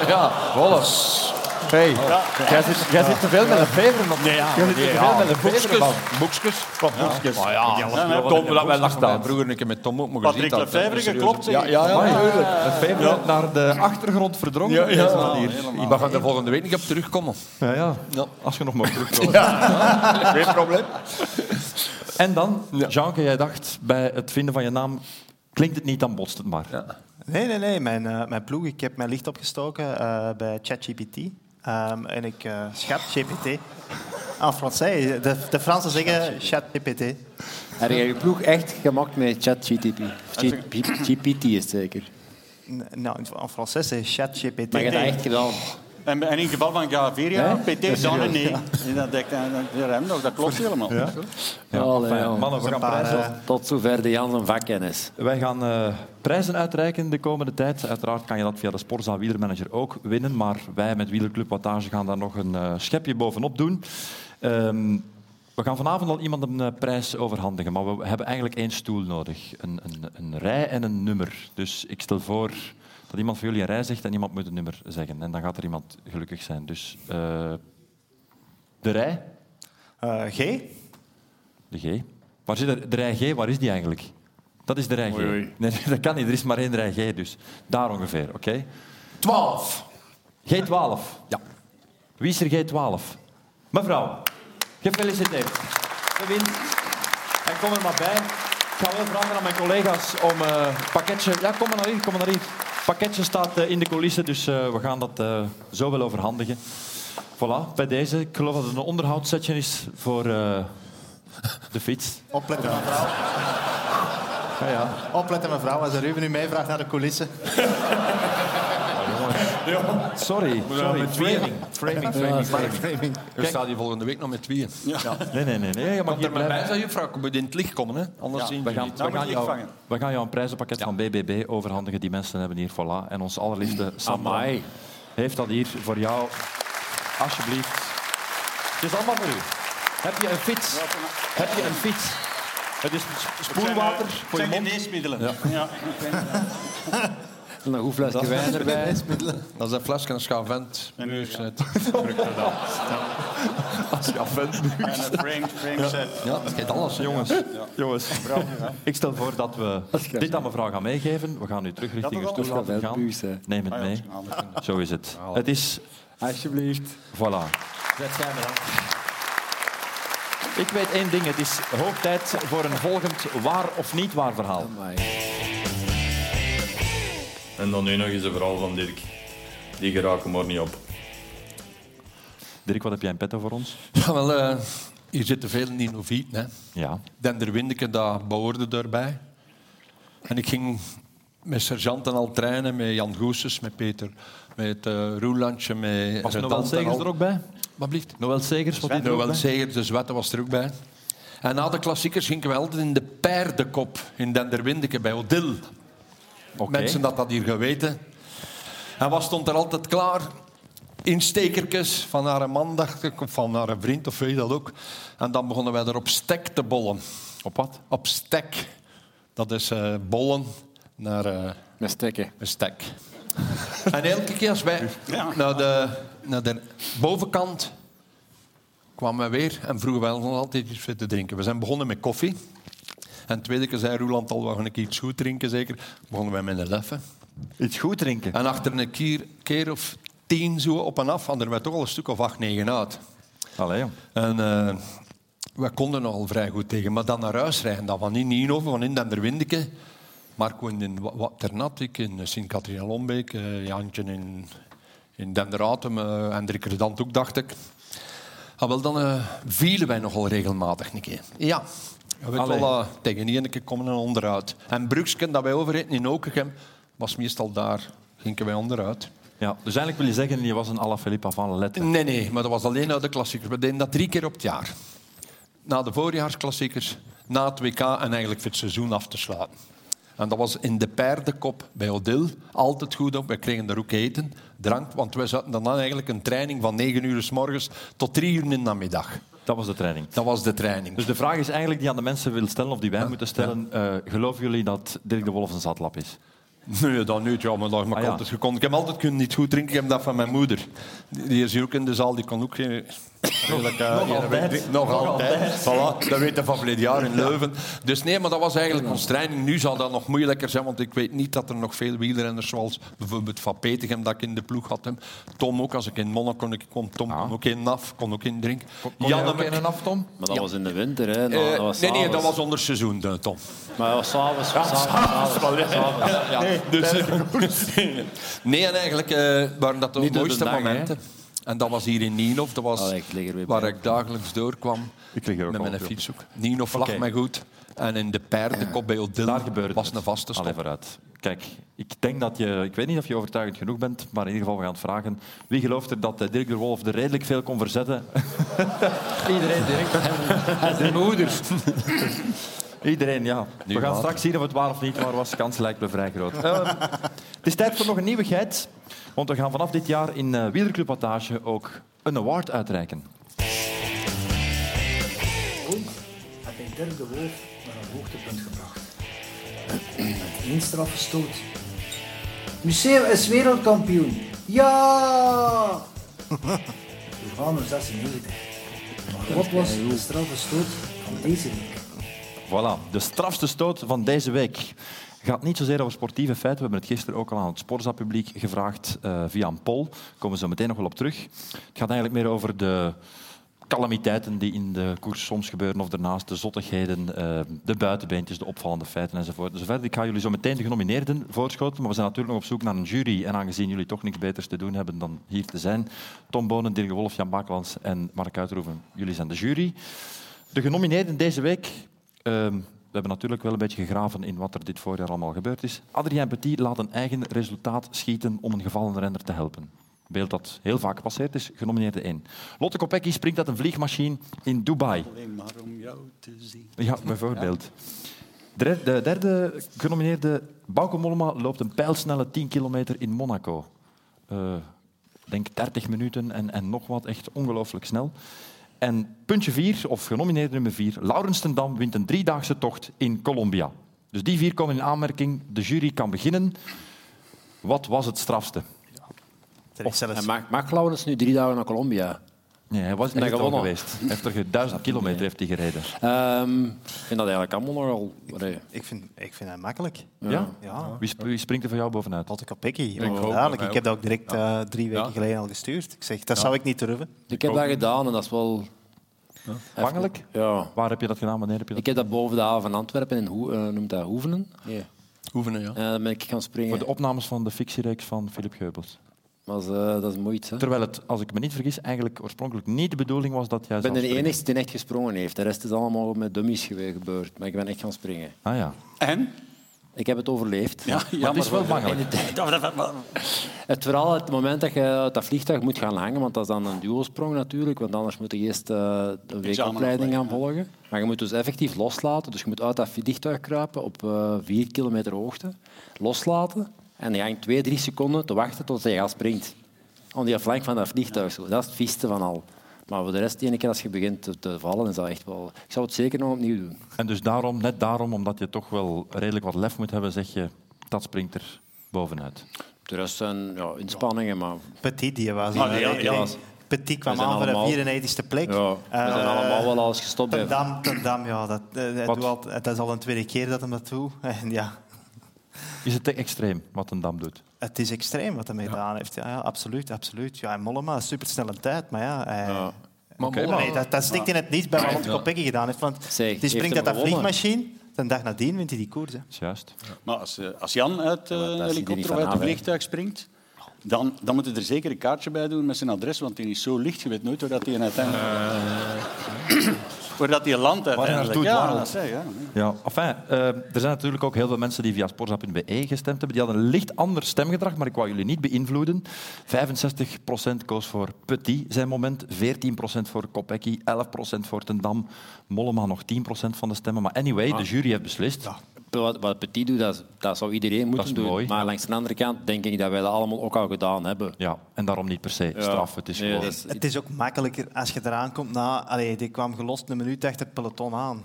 Ja, Wolfs. Hey, jij, zit, jij zit te veel met een fever op. Nee, ja, jij zit te veel met een fever op.
Boekjes.
Wat boekjes. Ah, ja,
Ja,
Tom, dat wij lachen
vroeger een keer met Tom ook maar
Patrick Lefevre, klopt,
Ja, ja, ja.
Dat naar de achtergrond verdrongen.
Ja, ja. Ik mag er de volgende week niet op terugkomen.
Ja, ja. Als je nog maar terugkomt.
Geen probleem.
En dan, Jeanke, jij dacht bij het vinden van je naam, klinkt het niet, dan botst het maar.
Nee, nee, nee. Mijn, eh, mijn ploeg, ik heb mijn licht opgestoken eh, bij ChatGPT. Ehm, en ik eh, schat GPT. En Français, de, de Fransen zeggen ChatGPT.
Heb je je ploeg echt gemaakt met ChatGPT? GPT is het zeker.
Nou, in Français is ChatGPT.
Maar je hebt dat echt gedaan.
En, en in geval van Gaviria, PT, dan een nee. En dat dat- ja, dat- dat klopt helemaal.
Ja. Ja,
Allee, ja.
mannen, we gaan prijzen.
eh,
Tot zover de Jan van vakkennis.
Wij gaan eh, prijzen uitreiken de komende tijd. Uiteraard kan je dat via de Sportzaal Wielermanager ook winnen. Maar wij met Wielerclub Wattage gaan daar nog een eh, schepje bovenop doen. Ehm, we gaan vanavond al iemand een prijs overhandigen. Maar we hebben eigenlijk één stoel nodig. Een, een, een rij en een nummer. Dus ik stel voor dat iemand van jullie een rij zegt en iemand moet een nummer zeggen. En dan gaat er iemand gelukkig zijn. Dus eh, de rij,
Eh, G?
de G. Waar zit er? De rij G, waar is die eigenlijk? Dat is de rij G. Nee, nee, dat kan niet. Er is maar één rij G, dus daar ongeveer, oké? 12. G12. Ja. Wie is er G12? Mevrouw, gefeliciteerd. Wint. En kom er maar bij. Ik ga wel vragen aan mijn collega's om eh pakketje... Ja, kom maar naar hier, kom maar naar hier. Pakketje staat eh, in de coulissen, dus eh, we gaan dat eh, zo wel overhandigen. Voilà, bij deze. Ik geloof dat het een onderhoudssetje is voor de fiets.
Opletten, mevrouw.
Ja, ja.
Opletten, mevrouw. Als er Ruben nu meevraagt naar de coulissen.
Sorry, sorry. Framing, framing, framing, framing.
Je staat hier volgende week nog met tweeën. Ja.
Nee, nee, nee. nee. Je mag
Komt
hier
er maar bij
blijven.
zijn, juffrouw. Ik moet in het licht komen, hè. anders zien
We gaan,
niet.
we, gaan
je
jou,
vangen.
we gaan jou een prijzenpakket van BBB overhandigen. Die mensen hebben hier, voilà. En ons allerliefste
Amai.
heeft dat hier voor jou. Alsjeblieft. Het is allemaal voor u. Heb je een fiets? Heb je een fiets? Het is spoelwater voor je
zijn
mond.
geneesmiddelen. Ja.
Een goed flesje wijn erbij.
Dat is een flesje en schavent.
Afvent.
En een frame, set.
Ja, dat geeft alles.
Jongens, jongens. ik stel voor dat we dit aan mevrouw gaan meegeven. We gaan nu terug richting
Dat
stoel laten gaan. Neem het
Ah,
mee.
een.
Zo is het. Het is...
Alsjeblieft.
Voilà. Ik weet één ding. Het is hoog tijd voor een volgend waar of niet waar verhaal.
En dan nu nog eens een verhaal van Dirk. Die geraken maar niet op.
Dirk, wat heb jij in petto voor ons?
Ja, wel, eh, hier zitten veel Ninovieten. Hè.
Ja.
Dender Windeke, dat behoorde erbij. En ik ging met sergeanten al trainen, met Jan Goeses, met Peter, met uh, Roelandje, met
Was Noël Segers
al.
er ook bij?
Wat blieft?
Noël Segers? er ook
Noël
bij?
Segers, de Zwette was er ook bij. En na de klassiekers gingen we altijd in de paardekop in Denderwindeke bij Odil. Mensen dat dat hier geweten. En wat stond er altijd klaar? Instekertjes van haar man, dacht ik, of van haar vriend, of weet je dat ook. En dan begonnen wij er op stek te bollen.
Op wat?
Op stek. Dat is eh, bollen naar eh,
Met stekken.
een stek. en elke keer als wij naar, de, naar de bovenkant kwamen wij weer en vroegen wij ons altijd iets te drinken. We zijn begonnen met koffie. En de tweede keer zei Roeland al, we gaan een keer iets goed drinken zeker. Begonnen wij met een leffe.
Iets goed drinken.
En achter een keer, keer of tien zo op en af hadden wij toch al een stuk of acht, negen uit.
Allee, jong.
En eh we konden nogal vrij goed tegen. Maar dan naar huis rijden, dat van in Nienhoven, van in Denderwindeke. Marco in ik in Sint-Katrien-Lombeek, eh, Jantje in, in Denderatum uh, en Driekerdant ook, dacht ik. Ah, wel, dan uh, vielen wij nogal regelmatig een keer. Ja, je weet
Allee.
wel, uh, tegen één keer komen we onderuit. En Bruksken, dat wij overheden in Okegem, was meestal daar. Gingen wij onderuit.
Ja, dus eigenlijk wil je zeggen, je was een Alla Philippe van Lette.
Nee, nee, maar dat was alleen uit de klassiekers. We deden dat drie keer op het jaar. Na de voorjaarsklassiekers, na het WK en eigenlijk voor het seizoen af te sluiten. En dat was in de paardenkop bij Odil. Altijd goed op. We kregen daar ook eten, drank. Want we zaten dan eigenlijk een training van 9 uur s morgens tot 3 uur in de namiddag.
Dat was de training.
Dat was de training.
Dus de vraag is eigenlijk die aan de mensen wil stellen, of die wij moeten stellen. eh, geloven jullie dat Dirk de Wolf een zatlap is?
Nee, dat niet. Ja, maar dat mag
Ah, ja.
Ik heb altijd kunnen niet goed drinken. Ik heb dat van mijn moeder. Die is hier ook in de zaal. Die kon ook geen... Redelijk, eh,
Nog altijd.
Nog
Nog
altijd. Voilà, dat weet je van verleden jaar in Leuven. Dus nee, maar dat was eigenlijk onze training. Nu zal dat nog moeilijker zijn, want ik weet niet dat er nog veel wielrenners zoals bijvoorbeeld Van Petegem dat ik in de ploeg had. hem. Tom ook, als ik in Monnik kon, ik kon Tom kon ook in NAF, kon ook in drinken.
Kon jij ook in een aftom?
Maar dat was in de winter, hè.
Eh,
Nou, dat was
nee, nee, dat was onder seizoen, de Tom.
Maar dat was s'avonds. s'avonds, s'avonds.
Ja, dus, nee, en eigenlijk eh, waren dat de
Niet op de
mooiste
hè?
En dat was hier in Nienhof. Dat was
Allee, ik lig er weer
waar
bij.
ik dagelijks doorkwam
Ik lig er ook
met mijn fiets ook. Nienhof lag mij goed. En in de paardenkop bij Odil
Daar gebeurde
was
het.
een vaste
Allee,
stop.
vooruit. Kijk, ik denk dat je... Ik weet niet of je overtuigend genoeg bent, maar in ieder geval, we gaan het vragen. Wie gelooft er dat eh, Dirk de Wolf er redelijk veel kon verzetten? Iedereen, Dirk. Hij is de moeder. Iedereen, ja. We gaan straks zien of het waar of niet waar was. Kans lijkt me vrij groot. Eh, het is tijd voor nog een nieuwigheid. Want we gaan vanaf dit jaar in uh, Wielerclub Wattage ook een award uitreiken.
Ooit heb ik Dirk de Wolf naar een hoogtepunt gebracht. Met één straffe stoot. Museum is wereldkampioen. Ja! Lugano 96. Maar wat was de straffe stoot van deze week?
Voilà, de strafste stoot van deze week gaat niet zozeer over sportieve feiten. We hebben het gisteren ook al aan het Sporza-publiek gevraagd eh, via een poll. Daar komen we zo meteen nog wel op terug. Het gaat eigenlijk meer over de calamiteiten die in de koers soms gebeuren of daarnaast de zottigheden, eh, de buitenbeentjes, de opvallende feiten enzovoort. enzovoort. Ik ga jullie zo meteen de genomineerden voorschoten, maar we zijn natuurlijk nog op zoek naar een jury. En aangezien jullie toch niks beters te doen hebben dan hier te zijn, Tom Bonen, Dirk Wolf, Jan Bakelans en Mark Uitroeven, jullie zijn de jury. De genomineerden deze week Ehm, hebben natuurlijk wel een beetje gegraven in wat er dit voorjaar allemaal gebeurd is. Adrien Petit laat een eigen resultaat schieten om een gevallen renner te helpen. Beeld dat heel vaak gepasseerd is, genomineerde 1. Lotte Kopecky springt uit een vliegmachine in Dubai.
Alleen maar om jou te zien.
Ja, bijvoorbeeld. De de derde genomineerde, Bauke Mollema, loopt een pijlsnelle 10 kilometer in Monaco. Ik denk 30 minuten en, en nog wat, echt ongelooflijk snel. En puntje 4, of genomineerde nummer 4, Laurens ten Dam wint een driedaagse tocht in Colombia. Dus die vier komen in aanmerking. De jury kan beginnen. Wat was het strafste?
Zelfs...
Mag, mag Laurens nu drie dagen naar Colombia?
Nee, hij was al
gewonnen.
geweest. Hij heeft er ge- duizend kilometer heeft hij gereden.
Ehm, ik vind dat eigenlijk allemaal nogal... allee,
Ik vind, ik vind dat makkelijk.
Ja?
Ja.
Wie, sp- wie springt er voor jou bovenuit?
Lotte Kopecky,
mij
Ik heb dat ook direct eh, drie weken
Ja.
geleden al gestuurd. Ik zeg, dat zou ik niet durven.
Ik heb dat gedaan en dat is wel...
Bangelijk?
Ja.
Waar heb je dat gedaan? Wanneer heb je dat
Ik heb dat boven de haven van Antwerpen in Hoe, eh, noemt dat Hoevenen. Nee.
Oefenen, ja.
En dan ben ik gaan springen.
Voor de opnames van de fictiereeks van Philip Geubels.
Maar eh, dat is moeite. Hè?
Terwijl het, als ik me niet vergis, eigenlijk oorspronkelijk niet de bedoeling was dat jij
Ik ben de
springen.
enige die echt gesprongen heeft. De rest is allemaal met dummies gebeurd. Maar ik ben echt gaan springen.
Ah ja.
En?
Ik heb het overleefd.
Ja,
Maar het is wel bangelijk.
Het vooral het moment dat je uit dat vliegtuig moet gaan hangen, want dat is dan een duosprong natuurlijk, want anders moet je eerst eh, een weekopleiding gaan volgen. Maar je moet dus effectief loslaten, dus je moet uit dat vliegtuig kruipen op eh, vier kilometer hoogte, loslaten en je hangt twee, drie seconden te wachten tot gaat springt. Aan die flank van dat vliegtuig. Zo. Dat is het vieste van al. Maar voor de rest, de ene keer als je begint te, te vallen, is dat echt wel... Ik zou het zeker nog opnieuw doen.
En dus daarom, net daarom, omdat je toch wel redelijk wat lef moet hebben, zeg je, dat springt er bovenuit.
De rest zijn ja, inspanningen, maar...
Petit, die was...
Ah, ja, ja.
Petit kwam
zijn
aan voor de
allemaal-
94e plek.
Ja, we zijn
Eh,
allemaal wel alles gestopt
Ten. Dam, Ten Dam, ja, dat, eh, hij
Wat?
doet al, het is al een tweede keer dat hij dat doet. En ja,
Is het te extreem wat een dam doet?
het is extreem wat hij gedaan heeft. Ja, ja, absoluut, absoluut. Ja, en Mollema, supersnelle tijd, maar ja... Hij,
Ja.
Maar
Oké,
Mollema-
Nee, dat, dat stikt in het niet bij wat Kopecky gedaan heeft. Want die springt uit dat vliegmachine. De dag nadien wint hij die koers. Hè.
Juist.
Maar als, eh, als Jan uit eh, een
niet
helikopter of uit een vliegtuig springt, dan, dan moet je er zeker een kaartje bij doen met zijn adres, want die is zo licht, je weet nooit waar dat hij uiteindelijk... waar dat hij landt uiteindelijk. ja, dat zei, ja.
Ja, enfin, eh, er zijn natuurlijk ook heel veel mensen die via sportza.be gestemd hebben. Die hadden een licht ander stemgedrag, maar ik wou jullie niet beïnvloeden. 65% koos voor Petit zijn moment, 14% voor Kopecky, 11% voor Ten Dam, Mollema nog 10% van de stemmen. Maar anyway, de jury heeft beslist.
Wat, wat Petit doet, dat, dat zou iedereen moeten
is
doen.
mooi.
Maar langs de andere kant denk ik dat wij dat allemaal ook al gedaan hebben.
Ja, en daarom niet per se
Ja.
straf. Het is
Nee,
gewoon...
dat is-
Het is ook makkelijker als je eraan komt na... Allee, die kwam gelost een minuut achter het peloton aan.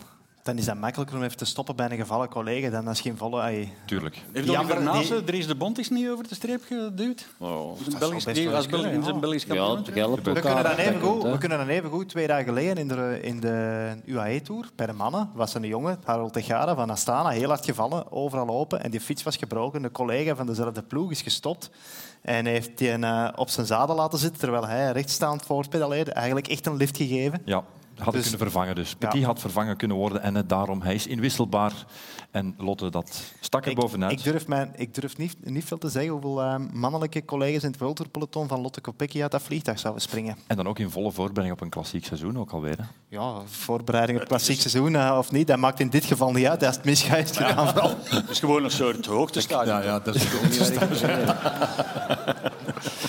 Dan is dat makkelijker om even te stoppen bij een gevallen collega dan als je geen volle... allee.
Tuurlijk.
Heeft
andere-
Nase Dries de Bond is niet over de streep geduwd?
Oh.
Belgisch,
best
die
wel
was
kunnen,
in zijn. Belgisch
Ja,
kampioen.
We kunnen, dan even
Dat
goed, we kunnen dan even goed twee dagen geleden in de, in de UAE-tour, bij de mannen, was er een jongen, Harold Tegara van Astana, heel hard gevallen, overal open. En die fiets was gebroken. Een collega van dezelfde ploeg is gestopt. En heeft die eh, op zijn zadel laten zitten, terwijl hij rechtstaand voortpedaleerde. Eigenlijk echt een lift gegeven.
Ja, had
Dus-
kunnen vervangen. Dus Petit
Ja.
had vervangen kunnen worden en het daarom, hij is inwisselbaar. En Lotte, dat stak er
Ik,
bovenuit.
ik durf, mijn, ik durf niet, niet veel te zeggen hoeveel eh, mannelijke collega's in het wereldpeloton van Lotte Kopecky uit dat vliegtuig zouden springen.
En dan ook in volle voorbereiding op een klassiek seizoen ook alweer. Hè.
Ja, voorbereiding op het klassiek seizoen eh, of niet, dat maakt in dit geval niet uit. Als het misgaat, is het gedaan vooral.
Het is gewoon een soort hoogtestadion.
Ja, ja, dat is het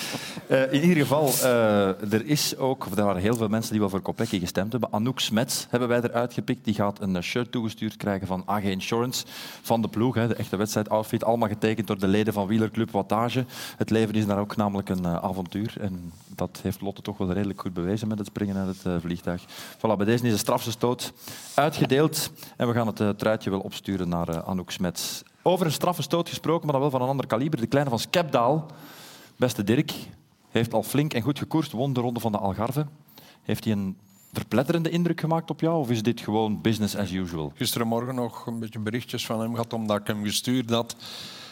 Eh, in ieder geval, eh, er, is ook, waren heel veel mensen die wel voor Kopecky gestemd hebben. Anouk Smets hebben wij eruit gepikt. Die gaat een eh, shirt toegestuurd krijgen van AG Insurance, van de ploeg. Hè, de echte wedstrijdoutfit, allemaal getekend door de leden van Wielerclub Wattage. Het leven is daar ook namelijk een avontuur. En dat heeft Lotte toch wel redelijk goed bewezen met het springen uit het vliegtuig. Voilà, bij deze is de strafse stoot uitgedeeld. En we gaan het truitje wel opsturen naar Anouk Smets. Over een straffe stoot gesproken, maar dan wel van een ander kaliber. De kleine van Skepdaal. Beste Dirk, heeft al flink en goed gekoerst, won de ronde van de Algarve. Heeft hij een verpletterende indruk gemaakt op jou of is dit gewoon business as usual?
Gisterenmorgen nog een beetje berichtjes van hem gehad, omdat ik hem gestuurd had.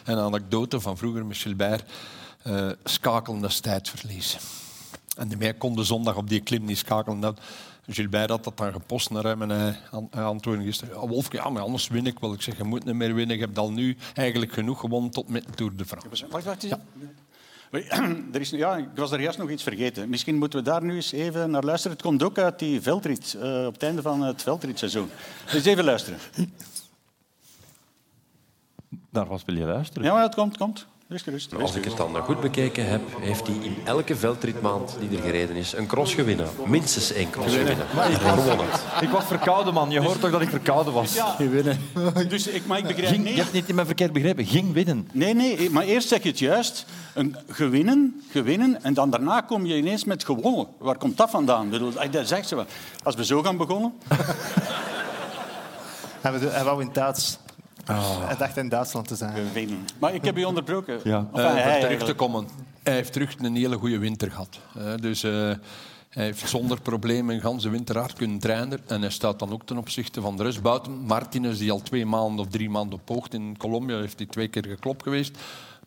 Een anekdote van vroeger met Gilbert. eh schakelen is tijdverlies. En mij kon de zondag op die klim niet schakelen. Dat, Gilbert had dat dan gepost naar hem en hij, an- hij antwoordde gisteren... Ja, Wolf, ja, maar anders win ik wel. Ik zeg, je moet niet meer winnen. Je hebt al nu eigenlijk genoeg gewonnen tot met de Tour de France.
Wacht. Er is, ja, ik was er juist nog iets vergeten. Misschien moeten we daar nu eens even naar luisteren. Het komt ook uit die veldrit, eh, op het einde van het veldritseizoen. Dus even luisteren.
Daar was wil je luisteren.
Ja, maar het komt, het komt. Rust, rust.
Als ik het dan goed bekeken heb, heeft hij in elke veldritmaand die er gereden is een cross gewonnen. Minstens één cross gewonnen. En gewonnen.
Ik was verkouden, man. Je hoort toch dat ik verkouden was?
Ja. Dus ik, maar ik begrijp
Ging,
niet...
je hebt niet in mijn verkeerd begrepen. Ging winnen.
Nee, nee, maar eerst zeg je het juist. Een gewinnen, gewinnen, en dan daarna kom je ineens met gewonnen. Waar komt dat vandaan? Ik Dat zegt ze wel. Als we zo gaan begonnen...
Hij wou- Hij wou Hij dacht in Duitsland te zijn.
Maar ik heb u onderbroken.
Ja.
Enfin, hij
om terug te komen. Hij heeft terug een hele goede winter gehad. Eh, dus eh, hij heeft zonder problemen een ganse winter hard kunnen trainen. En hij staat dan ook ten opzichte van de rest. Buiten Martinez, die al twee maanden of drie maanden op hoogte in Colombia heeft hij twee keer geklopt geweest.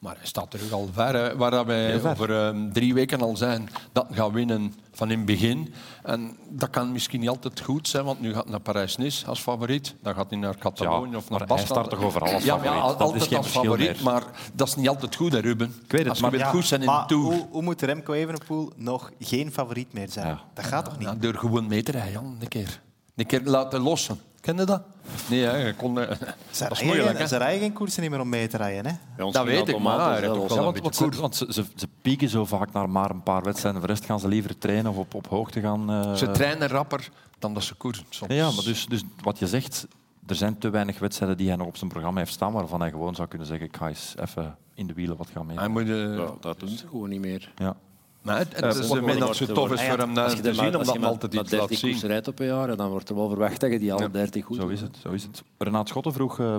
Maar hij staat terug al ver. Waar wij
ver.
over eh, drie weken al zijn, dat gaat winnen van in het begin. En dat kan misschien niet altijd goed zijn, want nu gaat hij naar Parijs-Nice als favoriet. Dan gaat hij naar Catalonië
Ja,
of naar
maar hij start toch overal als
ja, maar ja,
favoriet? Dat is
altijd
geen
als favoriet,
meer.
maar dat is niet altijd goed, hè, Ruben.
weet het,
als je
maar-
Ja,
goed zijn in
maar
de Tour.
Hoe, hoe moet Remco Evenepoel nog geen favoriet meer zijn?
Ja.
Dat gaat toch niet?
Ja, door gewoon mee te rijden. Een keer. Een keer laten lossen. Ken je dat? Nee, hè, je kon, eh,
Ze
dat is
rijden,
moeilijk. Hè?
ze rijden geen koersen niet meer om mee te rijden. Hè?
Dat weet ik, maar
Ja, want, want, ze, want ze, ze, ze pieken zo vaak naar maar een paar wedstrijden. Voor de rest gaan ze liever trainen of op, op hoogte gaan. eh,
Ze trainen rapper dan dat ze koersen soms.
Ja, maar dus, dus wat je zegt, er zijn te weinig wedstrijden die hij nog op zijn programma heeft staan waarvan hij gewoon zou kunnen zeggen, ik ga eens even in de wielen wat gaan mee.
Hij moet, eh,
Ja, dat doen ze gewoon niet meer.
Ja.
Het, het is ermee dat zo tof is voor hem
Als
naar
je
te zien,
als
omdat hij altijd iets laat
30
zien.
rijdt op een jaar, en dan wordt er wel verwacht dat je die alle 30 goed
Zo is het, zo is het. Renaat Schotten vroeg eh,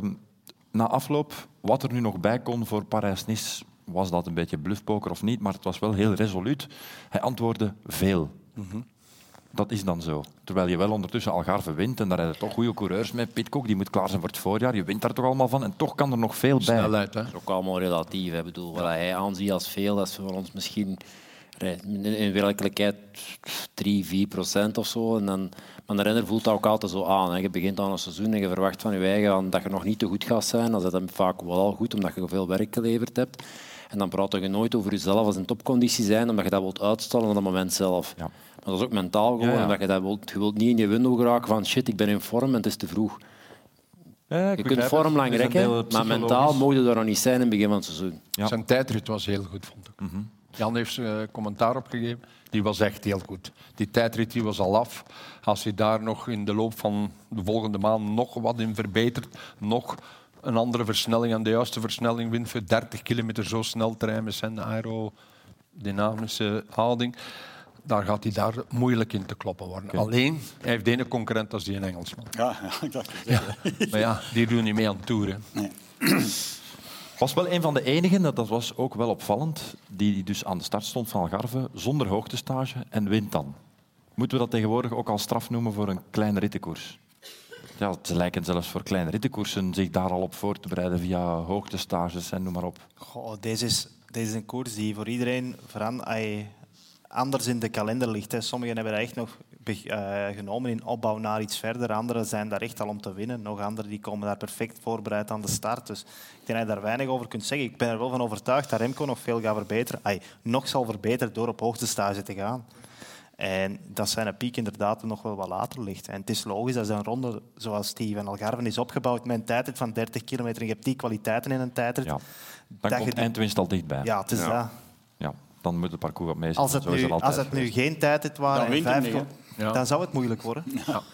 na afloop wat er nu nog bij kon voor Parijs-Nice. Was dat een beetje bluffpoker of niet? Maar het was wel heel resoluut. Hij antwoordde veel. Dat is dan zo. Terwijl je wel ondertussen Algarve wint en daar rijden toch goede coureurs mee. Pitcock die moet klaar zijn voor het voorjaar. Je wint daar toch allemaal van. En toch kan er nog veel bij.
Snelheid, hè.
Dat is ook allemaal relatief. Ik bedoel, wat hij aanziet als veel, dat is voor ons misschien in werkelijkheid 3, 4 procent of zo. En dan, maar de renner voelt dat ook altijd zo aan. Hè. Je begint aan een seizoen en je verwacht van je eigen dat je nog niet te goed gaat zijn. Dan is dat dan vaak wel al goed, omdat je veel werk geleverd hebt. En dan praat je nooit over jezelf als in topconditie zijn, omdat je dat wilt uitstellen op dat moment zelf.
Ja.
Maar dat is ook mentaal gewoon,
Ja, ja.
omdat je dat wilt, je wilt niet in je window geraken van shit, ik ben in vorm en het is te vroeg.
Ja, ik
Je kunt vorm lang rekken, maar mentaal mogen je daar nog niet zijn in het begin van het seizoen.
Ja.
Zijn tijdrit was heel goed, vond ik. Jan heeft zijn eh, commentaar opgegeven. Die was echt heel goed. Die tijdrit die was al af. Als hij daar nog in de loop van de volgende maand nog wat in verbetert, nog een andere versnelling en de juiste versnelling wint voor 30 kilometer zo snel te rijden met zijn aerodynamische houding, dan gaat hij daar moeilijk in te kloppen worden. Alleen, hij heeft de ene concurrent als die een Engelsman.
Ja, ja, ik dacht het.
Ja. Maar ja, die doen niet mee aan toeren.
Was wel een van de enigen, dat was ook wel opvallend, die dus aan de start stond van Algarve, zonder hoogtestage en wint dan. Moeten we dat tegenwoordig ook al straf noemen voor een kleine rittenkoers? Ja, ze lijken zelfs voor kleine rittenkoersen zich daar al op voor te bereiden via hoogtestages en noem maar op.
Goh, deze, is, deze is een koers die voor iedereen veran- ai, anders in de kalender ligt. Hè. Sommigen hebben dat echt nog eh, genomen in opbouw naar iets verder. Anderen zijn daar echt al om te winnen. Nog anderen die komen daar perfect voorbereid aan de start. Dus ik denk dat je daar weinig over kunt zeggen. Ik ben er wel van overtuigd dat Remco nog veel gaat verbeteren. Ai, nog zal verbeteren door op hoogtestage te gaan. En dat zijn piek inderdaad nog wel wat later ligt. En het is logisch dat een ronde zoals die van Algarve is opgebouwd met een tijdrit van 30 kilometer en je hebt die kwaliteiten in een tijdrit.
Ja. Dan
dat je
komt
die-
eindwinst al dichtbij.
Ja, het is dat.
Ja, dan moet het parcours wat mee
Als het, nu, als het nu geen tijdrit waren
Dan
en vijf
niet?
Ja.
dan zou het moeilijk worden.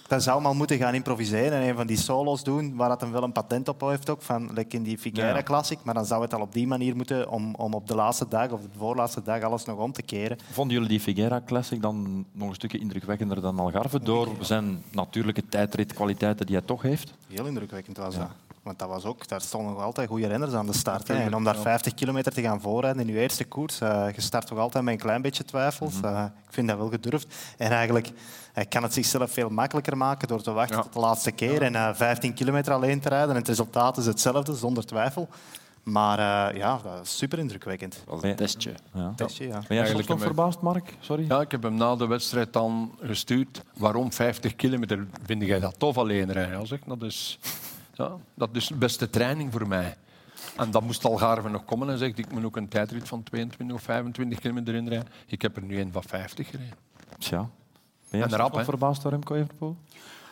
Dan zou al moeten gaan improviseren en een van die solo's doen waar dat hem wel een patent op heeft, ook, van, like in die Figueira
Ja.
Classic. Maar dan zou het al op die manier moeten om, om op de laatste dag of de voorlaatste dag alles nog om te keren.
Vonden jullie die Figuera Classic dan nog een stukje indrukwekkender dan Algarve door zijn natuurlijke tijdritkwaliteiten die hij toch heeft?
Heel indrukwekkend was dat. Want dat was ook, daar stonden nog altijd goede renners aan de start. Hè. En om daar 50 kilometer te gaan voorrijden in je eerste koers, eh, je start toch altijd met een klein beetje twijfels. Eh, ik vind dat wel gedurfd. En eigenlijk hij kan het zichzelf veel makkelijker maken door te wachten
Ja.
tot de laatste keer en eh, 15 kilometer alleen te rijden. En het resultaat is hetzelfde, zonder twijfel. Maar eh, ja, dat is super indrukwekkend.
Dat is een testje.
Ja.
Testje, ja.
Ben jij soms
Eigenlijk
nog verbaasd, Mark? Sorry.
Ja, ik heb hem na de wedstrijd dan gestuurd. Waarom 50 kilometer? Vind jij dat tof alleen rijden? Ja, zeg, dat, is, ja, dat is de beste training voor mij. En dan moest Algarve nog komen en zegt ik moet ook een tijdrit van 22 of 25 kilometer inrijden. Ik heb er nu een van 50 gereden.
Tja. Ben
En
soms
rap,
verbaasd door Remco Evenepoel?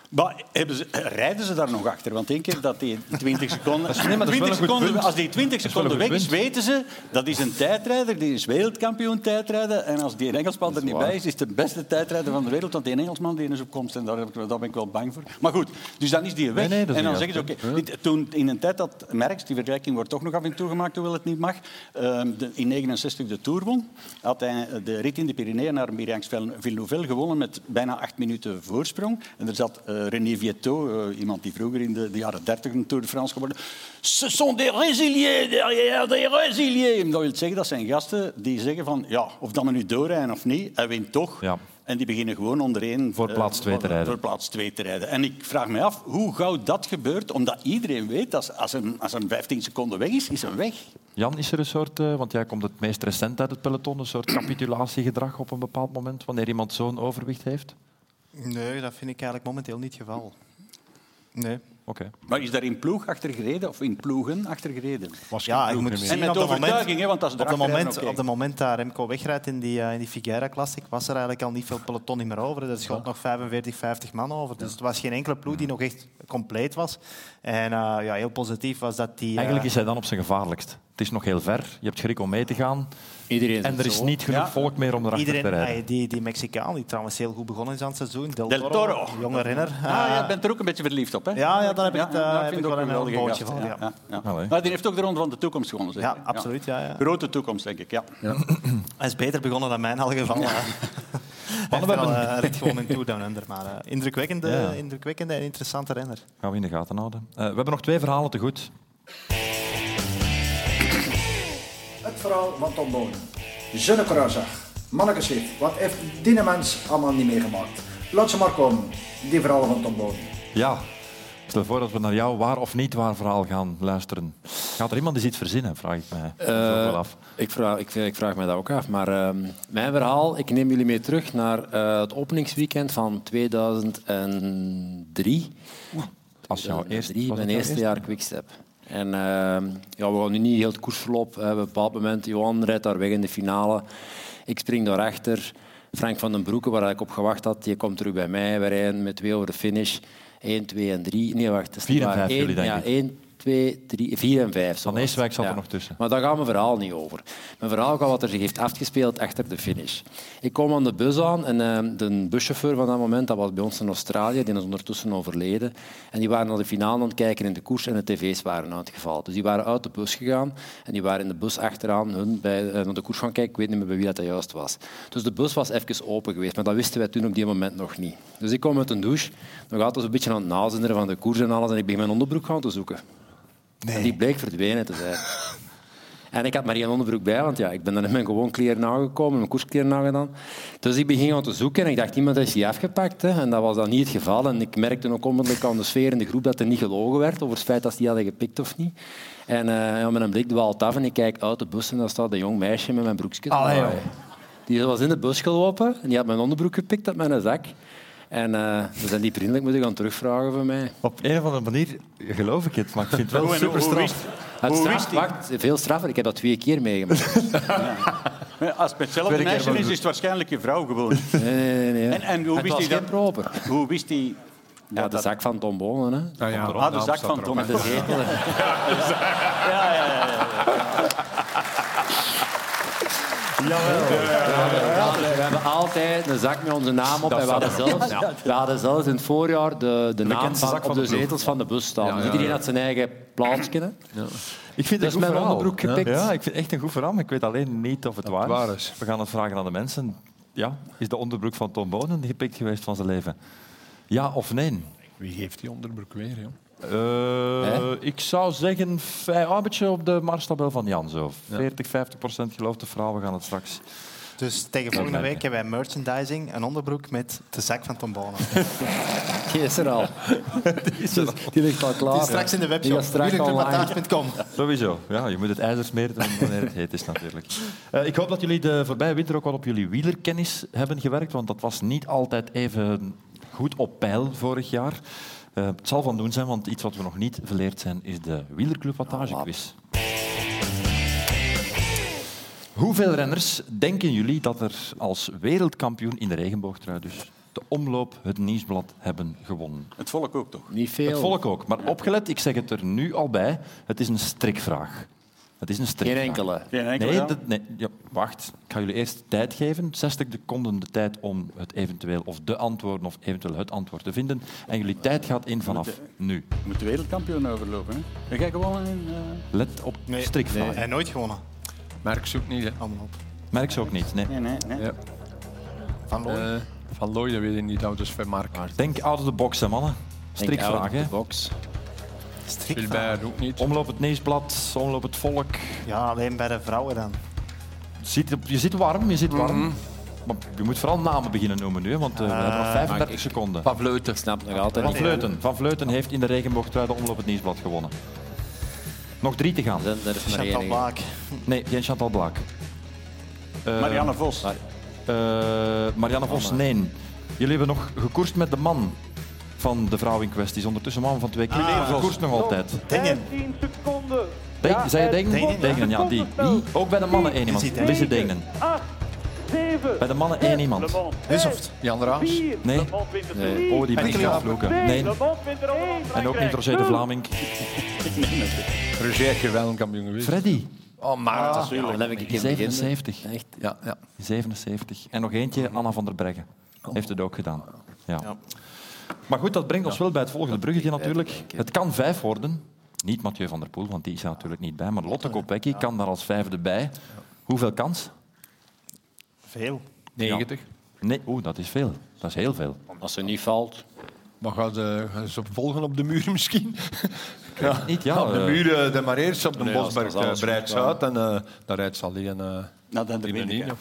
Maar hebben ze, rijden ze daar nog achter? Want één keer dat die 20 seconden...
nee, maar dat is wel
20
een goed
seconden
punt.
als die 20
Dat is wel
seconden weg is, weten ze dat is een tijdrijder, die is wereldkampioen tijdrijden. En als die Engelsman er niet bij is, is het de beste tijdrijder van de wereld. Want die Engelsman die is op komst en daar, heb ik, daar ben ik wel bang voor. Maar goed, dus dan is die weg.
Nee, nee, dat is
en dan zeggen ze, oké, toen in een tijd dat Merckx, die vergelijking wordt toch nog af en toe gemaakt, hoewel het niet mag, de, in 69 de Tour won, had hij de rit in de Pyreneeën naar Miriax-Villeneuve gewonnen met bijna acht minuten voorsprong. En er zat eh, René Vietto, eh, iemand die vroeger in de, de jaren 30 een Tour de France geworden. Ce sont des résiliés derrière, des résiliés. Dat wil zeggen, dat zijn gasten die zeggen van, ja, of dat we nu doorrijden of niet, hij wint toch.
Ja.
En die beginnen gewoon ondereen
Voor
eh,
plaats twee te
voor-
rijden.
Voor plaats twee te rijden. En ik vraag me af hoe gauw dat gebeurt, omdat iedereen weet dat als een, als een 15 seconden weg is, is hij weg.
Jan, is er een soort, eh, want jij komt het meest recent uit het peloton, een soort capitulatiegedrag op een bepaald moment, wanneer iemand zo'n overwicht heeft?
Nee, dat vind ik eigenlijk momenteel niet het geval. Nee.
Oké.
Maar is daar in ploeg achter gereden of in ploegen achter gereden?
Was
Ja, ik moet zien
En met
op de
overtuiging, hè, want dat is
op de
erachteraan
moment, op de moment dat Remco wegrijdt in die, eh, in die Figueira Classic, was er eigenlijk al niet veel peloton niet meer over. Er schoot nog 45, 50 man over. Dus het was geen enkele ploeg die nog echt compleet was. En eh, ja, heel positief was dat die... eh,
Eigenlijk is hij dan op zijn gevaarlijkst. Het is nog heel ver, je hebt schrik om mee te gaan
Iedereen
en er is
zo.
niet genoeg
Ja.
volk meer om erachter te
Iedereen,
rijden.
ah, die, die Mexicaan, die trouwens heel goed begonnen is aan het seizoen, Del,
Del Toro.
jonge renner.
Ah, ja,
Eh,
bent er ook een beetje verliefd op, hè?
Ja, ja, daar heb ik het, eh,
dat
heb
vind
ik
ook
wel een
geweldige
bootje van,
Ja,
ja.
ja, ja.
Allee.
Maar die heeft ook de Ronde van de Toekomst gewonnen, zeker?
ja, absoluut. Ja, ja.
Grote toekomst, denk ik, ja.
Hij is beter begonnen dan mij in elk geval. Ja. Hij heeft
we
wel
hebben-
eh, rit gewoon in Tour Down Under, maar eh, indrukwekkende,
Ja.
indrukwekkende en interessante renner.
Gaan we in de gaten houden. Eh, we hebben nog twee verhalen te goed.
Het verhaal van Tom Bonen. Zonnekruiser. Mannekeschicht. Wat heeft Dinemans allemaal niet meegemaakt? Laat ze maar komen. Die verhalen van Tom Bonen.
Ja, ik stel voor dat we naar jouw waar of niet waar verhaal gaan luisteren. Gaat er iemand eens iets verzinnen, vraag ik mij
Eh,
zo wel af.
ik, vraag, ik, ik vraag me dat ook af. Maar ehm, mijn verhaal, ik neem jullie mee terug naar eh, het openingsweekend van 2003.
Als jouw eerste,
2003,
was
mijn eerste jaar Quickstep. En ehm, ja, we gaan nu niet heel het koersverloop. hè. Op een bepaald moment, Johan rijdt daar weg in de finale. Ik spring daarachter. Frank van den Broeke, waar ik op gewacht had, die komt terug bij mij. We rijden met twee over de finish. 1, 2 en 3. Nee, wacht. Dat is
Vier
niet
en
waar.
vijf
Eén-
jullie, denk
ja,
ik.
1, 2, 3, 4 en 5.
Van Eeswijk zat er nog tussen.
Maar daar gaat mijn verhaal niet over. Mijn verhaal gaat wat er zich heeft afgespeeld achter de finish. Ik kom aan de bus aan en eh, de buschauffeur van dat moment, dat was bij ons in Australië, die is ondertussen overleden. En die waren naar de finale aan het kijken in de koers en de tv's waren uitgevallen. Dus die waren uit de bus gegaan en die waren in de bus achteraan hun bij, eh, naar de koers gaan kijken. Ik weet niet meer bij wie dat juist was. Dus de bus was even open geweest, maar dat wisten wij toen op die moment nog niet. Dus ik kom uit een douche, dan gaat dus een beetje aan het nazinderen van de koers en alles en ik begin mijn onderbroek gaan te zoeken. En die bleek verdwenen te zijn. En ik had maar één onderbroek bij, want ja, ik ben dan in mijn gewoon kleren aangekomen, mijn koerskleren aangedaan. Dus ik begin aan te zoeken en ik dacht, iemand heeft die afgepakt. Hè. En dat was dan niet het geval. En ik merkte ook onmiddellijk aan de sfeer in de groep dat er niet gelogen werd over het feit dat ze die hadden gepikt of niet. En eh ja, mijn blik dwaalt af en ik kijk uit de bus en daar staat een jong meisje met mijn broekje.
Allee.
Die was in de bus gelopen en die had mijn onderbroek gepikt uit mijn zak. En eh ze zijn die vriendelijk moeten gaan terugvragen van mij.
Op een of andere manier geloof ik het, maar ik vind het wel super straf.
Het straf, wacht, veel straffer. Ik heb dat twee keer meegemaakt.
Ja, Als het met hetzelfde meisje is, is het waarschijnlijk je vrouw gewoon.
Nee, nee, nee. nee.
En, en hoe wist hij dat?
proper.
Hoe wist hij...
Ja, de
dat-
zak van Tom Bonen. Hè.
Ah, ja,
Ah, de zak van. Tom.
Met de zetel.
Ja, ja, ja. ja.
Hebben altijd een zak met onze naam op. En we hadden zelfs, we hadden zelfs in het voorjaar de, de naam van,
zak van
op
de
zetels van de bus staan.
Ja, ja,
Iedereen
ja.
had zijn eigen plaatsje. hè.
Ik vind het
Dus
een goed
mijn
verhaal.
onderbroek gepikt.
Ja, ik vind het echt een goed verhaal, maar ik weet alleen niet of het waar,
waar
is. We gaan het vragen aan de mensen. Ja, is de onderbroek van Tom Bonen gepikt geweest van zijn leven? Ja of nee?
Wie heeft die onderbroek weer, joh?
Eh, ik zou zeggen, vij- ah, een beetje op de marstabel van Jan. Zo. 40, 50 procent gelooft de vrouw. We gaan het straks...
Dus tegen volgende week hebben wij merchandising, een onderbroek met de zak van Tom Bonen.
Die is er al. Dus die ligt al klaar.
Die is straks in de
Die
webshop. wielerclubataars.com.
Sowieso. Ja, je moet het ijzer smeren wanneer het heet is natuurlijk. Eh, ik hoop dat jullie de voorbije winter ook wat op jullie wielerkennis hebben gewerkt, want dat was niet altijd even goed op peil vorig jaar. Eh, het zal van doen zijn, want iets wat we nog niet verleerd zijn, is de wielerclubwattagequiz. Hoeveel renners denken jullie dat er als wereldkampioen in de regenboogtrui dus de omloop het nieuwsblad hebben gewonnen?
Het volk ook toch?
Niet veel.
Het volk ook. Maar opgelet, ik zeg het er nu al bij, het is een strikvraag. Het is een strikvraag.
Geen enkele.
Geen enkele,
Nee, dat- nee ja, wacht. Ik ga jullie eerst tijd geven. 60 seconden de tijd om het eventueel, of de antwoorden, of eventueel het antwoord te vinden. En jullie tijd gaat in vanaf nu.
Je moet de wereldkampioen overlopen. Hè? Heb jij gewonnen in... eh,
Let op
Nee,
strikvraag.
Hij heeft nooit gewonnen.
Merk zoekt niet, hè.
Allemaal op.
Merk ze ook niet. Nee.
Nee, nee, nee.
Ja.
Van Looy.
Eh, van Looy, dat weet ik niet, dat is van Mark.
Denk out of the box, hè, mannen. Strikvraag,
of the
hè.
box.
Strikvraag.
Ook niet.
Omloop het nieuwsblad, omloop het volk.
Ja, alleen bij de vrouwen dan.
Zit, je zit warm, je zit warm.
Mhm.
Maar je moet vooral namen beginnen noemen nu, want eh, we hebben nog 35 seconden.
Van Vleuten.
Ik snap nog altijd
Van. Vleuten. Van Vleuten heeft in de regenboogtrui de omloop het nieuwsblad gewonnen. Nog drie te gaan.
Er is maar
Chantal. Blaak.
Nee, geen Chantal Blaak. Eh,
Marianne Vos.
eh, Marianne Vos, nee. Jullie hebben nog gekoerst met de man van de vrouw in kwestie. Is ondertussen man van twee keer.
Ah,
gekoerst nog altijd.
Dingen.
Denk, zei je Degnen?
Degnen, ja.
Ja, die. Wie? Ook bij de mannen één iemand.
Lizzie
Degnen. Bij de mannen één iemand.
Hussoft.
Jan Raas.
Nee.
Nee.
Oh, die ben ik vloeken. Nee. En ook niet Roger de Vlaming.
Roger Gewellen kampioen geweest.
Freddy.
Oh, maar.
Ja, dan heb ik een keer beginnen.
77.
Echt.
Ja, ja.
77. En nog eentje, Anna van der Breggen. Heeft het ook gedaan. Ja. Maar goed, dat brengt ons wel bij het volgende bruggetje natuurlijk. Het kan vijf worden. Niet Mathieu van der Poel, want die is er natuurlijk niet bij. Maar Lotte Kopecky kan daar als vijfde bij. Hoeveel kans?
Veel.
90.
Nee, oeh, dat is veel. Dat is heel veel.
Als ze niet valt.
Maar gaan ze, gaan ze op volgen op de muur misschien?
Ja. Niet, ja.
op de
eh,
muur, eh, de maar eerst op de
Nee,
Bosberg uh,
alles
breidt uit en uh, daar rijdt ze alleen uh,
Naar de
in
Anderwindiker.
een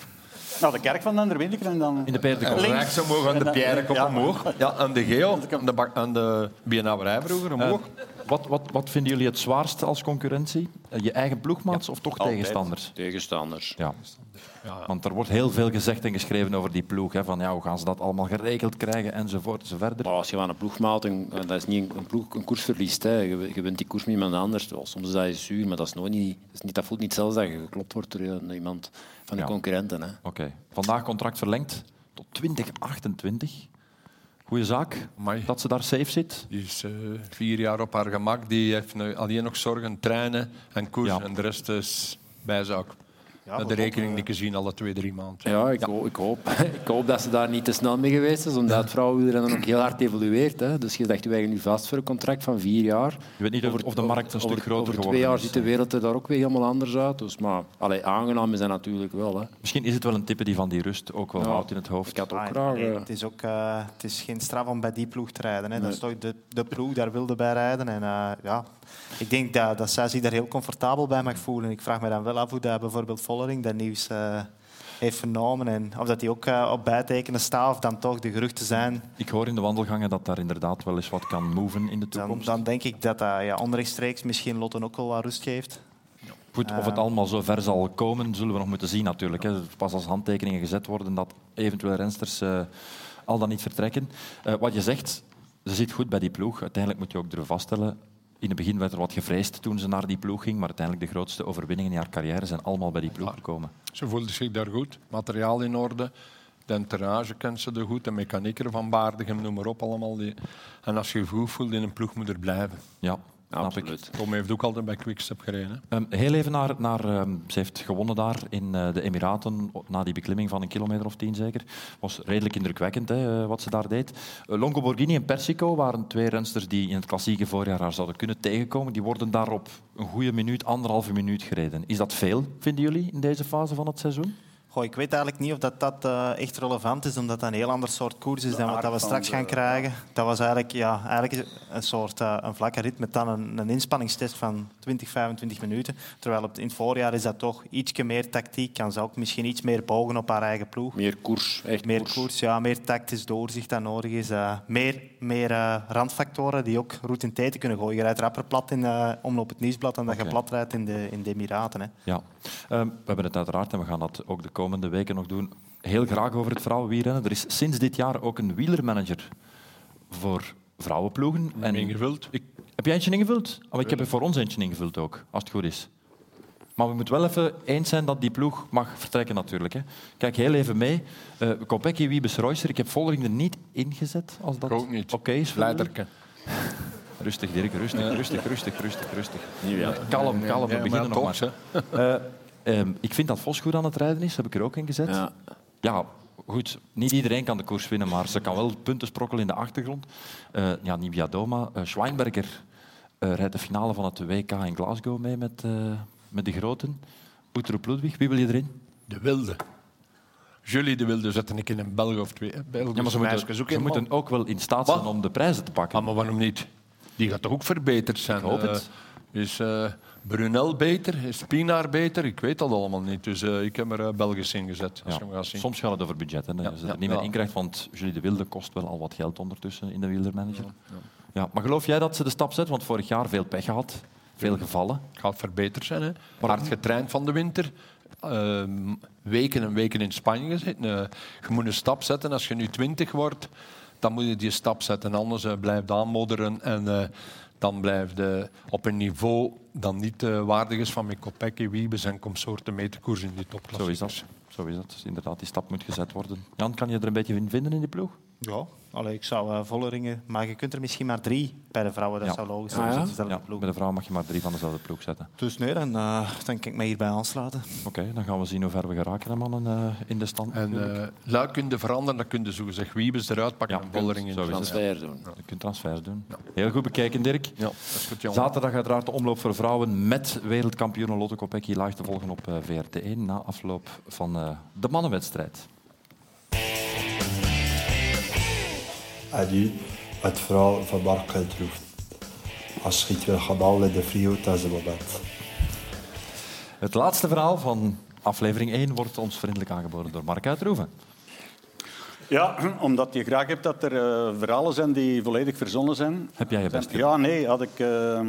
Nou, de kerk van de Anderwindiker en dan...
in de Peerdenkop.
En rechts omhoog aan de Pierrekop
Ja.
omhoog. Ja, aan de Geo, aan de, aan de omhoog.
Wat, wat, wat vinden jullie het zwaarst als concurrentie? Eh, Je eigen ploegmaats of toch tegenstanders?
Tegenstanders.
Ja. Want er wordt heel veel gezegd en geschreven over die ploeg. Hè, van ja, hoe gaan ze dat allemaal geregeld krijgen enzovoort enzoverder.
Maar als je aan een ploegmaat, een, dat is niet een, een, ploeg, een koers verliest. Hè. Je, je wint die koers met iemand anders. Wel, soms is dat zuur, maar dat, is nooit niet, dat, is niet, dat voelt niet zelfs dat je geklopt wordt door eh, iemand van de
Ja.
concurrenten. Hè.
Oké. Vandaag contract verlengd tot 2028. Goeie zaak dat ze daar safe zit.
Die is eh, vier jaar op haar gemak. Die heeft nu alleen nog zorgen, trainen en koers.
Ja.
En de rest is bijzaak.
Ja,
de rekening
hopen,
die gezien alle twee, drie maanden.
Ja, ik, Hoop, ik, hoop, ik hoop dat ze daar niet te snel mee geweest is, omdat het vrouwenwielrennen ook heel hard evolueert. Hè. Dus je zegt, wij gaan nu vast voor een contract van vier jaar.
Je weet niet of, of de markt een
over,
stuk groter
over
geworden
twee jaar
is.
ziet de wereld er daar ook weer helemaal anders uit. Dus, maar allee, aangenaam is dat natuurlijk wel. Hè.
Misschien is het wel een type die van die rust ook wel
Ja.
houdt in het hoofd.
Ik had ook
Ah,
graag...
nee,
eh,
het, is ook, eh, het is geen straf om bij die ploeg te rijden. Hè. Dat is toch de, de ploeg, daar wilde bij rijden. En, eh, ja, ik denk dat, dat zij zich daar heel comfortabel bij mag voelen. Ik vraag me dan wel af hoe dat bijvoorbeeld Vollering dat nieuws eh, heeft vernomen. En of dat hij ook eh, op bijtekenen staat of dan toch de geruchten zijn.
Ik hoor in de wandelgangen dat daar inderdaad wel eens wat kan moven in de toekomst.
dan denk ik dat dat ja, onrechtstreeks misschien Lotten ook wel wat rust geeft.
Goed, of
Eh.
het allemaal zo ver zal komen, zullen we nog moeten zien natuurlijk. Hè. Pas als handtekeningen gezet worden dat eventueel rensters eh, al dan niet vertrekken. Eh, wat je zegt, ze zit goed bij die ploeg. Uiteindelijk moet je ook durven vaststellen. In het begin werd er wat gevreesd toen ze naar die ploeg ging, maar uiteindelijk de grootste overwinningen in haar carrière zijn allemaal bij die ploeg gekomen.
Ze voelde zich daar goed. Materiaal in orde. De entourage kent ze er goed. De mechanieker van Baardigem, noem maar op allemaal. Die. En als je je goed voelt in een ploeg, moet er blijven.
Ja.
Absoluut.
Tom heeft ook altijd bij Quickstep gereden. hè.
Ehm, heel even naar... naar ehm, ze heeft gewonnen daar in eh, de Emiraten, na die beklimming van een kilometer of tien zeker. was redelijk indrukwekkend hè, eh, wat ze daar deed. Eh, Longo Borghini en Persico waren twee rensters die in het klassieke voorjaar haar zouden kunnen tegenkomen. Die worden daar op een goede minuut, anderhalve minuut gereden. Is dat veel, vinden jullie, in deze fase van het seizoen?
Goh, ik weet eigenlijk niet of dat, dat eh, echt relevant is, omdat dat een heel ander soort koers is dan wat dat we straks gaan
de-
krijgen. Dat was eigenlijk, ja, eigenlijk een soort eh, een vlakke rit met dan een, een inspanningstest van 20, 25 minuten. Terwijl op, in het voorjaar is dat toch ietsje meer tactiek. Kan ze ook misschien iets meer bogen op haar eigen ploeg.
Meer koers, echt
Meer
koers.
koers, ja, meer tactisch doorzicht dat nodig is. eh, meer meer eh, randfactoren die ook route in tijd kunnen gooien. Je rijdt rapper plat in eh, omloop het nieuwsblad dan dat
Oké.
je plat rijdt in de, in de Emiraten. Hè.
Ja, Ehm, we hebben het uiteraard en we gaan dat ook de komende weken nog doen. Heel graag over het vrouwenwielrennen. Er is sinds dit jaar ook een wielermanager voor vrouwenploegen.
En ingevuld.
Ik, heb jij eentje ingevuld? Oh, ik heb er voor ons eentje ingevuld ook, als het goed is. Maar we moeten wel even eens zijn dat die ploeg mag vertrekken natuurlijk. Hè. Kijk heel even mee. Uh, Kopecky, Wiebes, Reusser. Ik heb Vollering er niet ingezet. Als dat
Ik ook niet.
oké is.
Leiderke.
Rustig, Dirk. Rustig, rustig, rustig, rustig, rustig.
Ja.
Kalm, kalm. We beginnen
maar
nog
toch,
maar. Eh, ehm, ik vind dat Vos goed aan het rijden is. Heb ik er ook in gezet.
Ja.
Ja, goed. Niet iedereen kan de koers winnen, maar ze kan wel punten sprokkelen in de achtergrond. Eh ja, Nibia Doma. Eh, Schweinberger eh, rijdt de finale van het WK in Glasgow mee met, eh, met de groten. Uttrup Ludwig, wie wil je erin?
De Wilde. Julie de Wilde zetten ik in een Belg of twee. Belgische
Ja, maar ze moeten, ze
in,
moeten ook wel in staat
Wat?
zijn om de prijzen te pakken.
Ah, maar waarom niet? Die gaat toch ook verbeterd zijn?
Ik hoop
Eh,
het.
is eh, Brunel beter? Is Pinaar beter? Ik weet dat allemaal niet. Dus eh, ik heb er eh, Belgisch in gezet. Als
Ja,
je hem gaat zien.
Soms gaat het over budget. Hè,
Ja,
je
ja,
er niet meer in krijgt, want Julie de Wilde kost wel al wat geld ondertussen in de wielermanager. Ja, maar geloof jij dat ze de stap zet? Want vorig jaar veel pech gehad, veel gevallen.
gaat verbeterd zijn. Hè. Hard getraind van de winter. Ehm, weken en weken in Spanje gezeten. Eh, je moet een stap zetten. Als je nu 20 wordt, dan moet je die stap zetten. Anders blijft aanmodderen en dan blijft op een niveau dat niet uh, waardig is van Kopecky, Wiebes en consorten mee te koers in die topklasse.
Zo is dat. Zo is dat. Dus inderdaad, die stap moet gezet worden. Jan, kan je er een beetje in vinden in die ploeg?
Ja, Allee, ik zou uh, Volleringen... Maar je kunt er misschien maar drie bij de vrouwen. Dat
Ja.
zou logisch
Ah,
zijn.
ja?
Dus
Ja, bij de vrouw mag je maar drie van dezelfde ploeg zetten.
Dus nee, dan, uh, dan kan ik mij hierbij aansluiten.
Oké, dan gaan we zien hoe ver we geraken, hè, mannen, uh, in de stand.
En uh, luik kun je veranderen, dan kun je zo zeggen Wiebes eruit pakken
Ja,
en Vollering in.
zo is het.
Transfer doen.
Je kunt transfers doen. Heel goed bekeken, Dirk.
Ja, dat is goed, jongen.
Zaterdag uiteraard de omloop voor vrouwen met wereldkampioen Lotte Kopecky live te volgen op uh, VRT1 na afloop van uh, de mannenwedstrijd.
Adieu, het verhaal van Mark Uitroef. Als je iets wil gaan halen in de frio, dat is het moment.
Het laatste verhaal van aflevering 1 wordt ons vriendelijk aangeboden door Mark Uitroeven.
Ja, omdat je graag hebt dat er uh, verhalen zijn die volledig verzonnen zijn.
Heb jij je best
Ja, nee, had ik... Uh,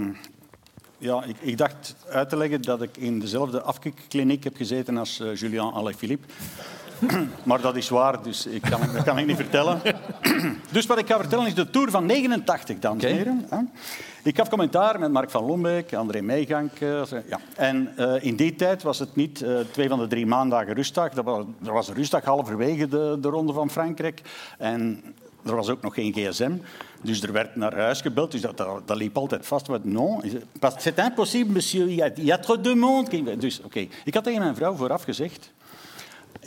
Ja, ik, ik dacht uit te leggen dat ik in dezelfde afkikkliniek heb gezeten als uh, Julien Alaphilippe. maar dat is waar, dus ik kan, dat kan ik niet vertellen. dus wat ik ga vertellen is de Tour van 89, dames en heren. Ik gaf commentaar met Mark van Lombeek, André Meegank. Uh, ja. En uh, in die tijd was het niet uh, twee van de drie maandagen rustdag. Dat was, er was een rustdag halverwege de, de Ronde van Frankrijk. En er was ook nog geen gsm. Dus er werd naar huis gebeld. Dus dat, dat, dat liep altijd vast. Wat, non, c'est impossible, monsieur. Il y, a, il y a trop de monde. Dus oké. Okay. Ik had tegen mijn vrouw vooraf gezegd...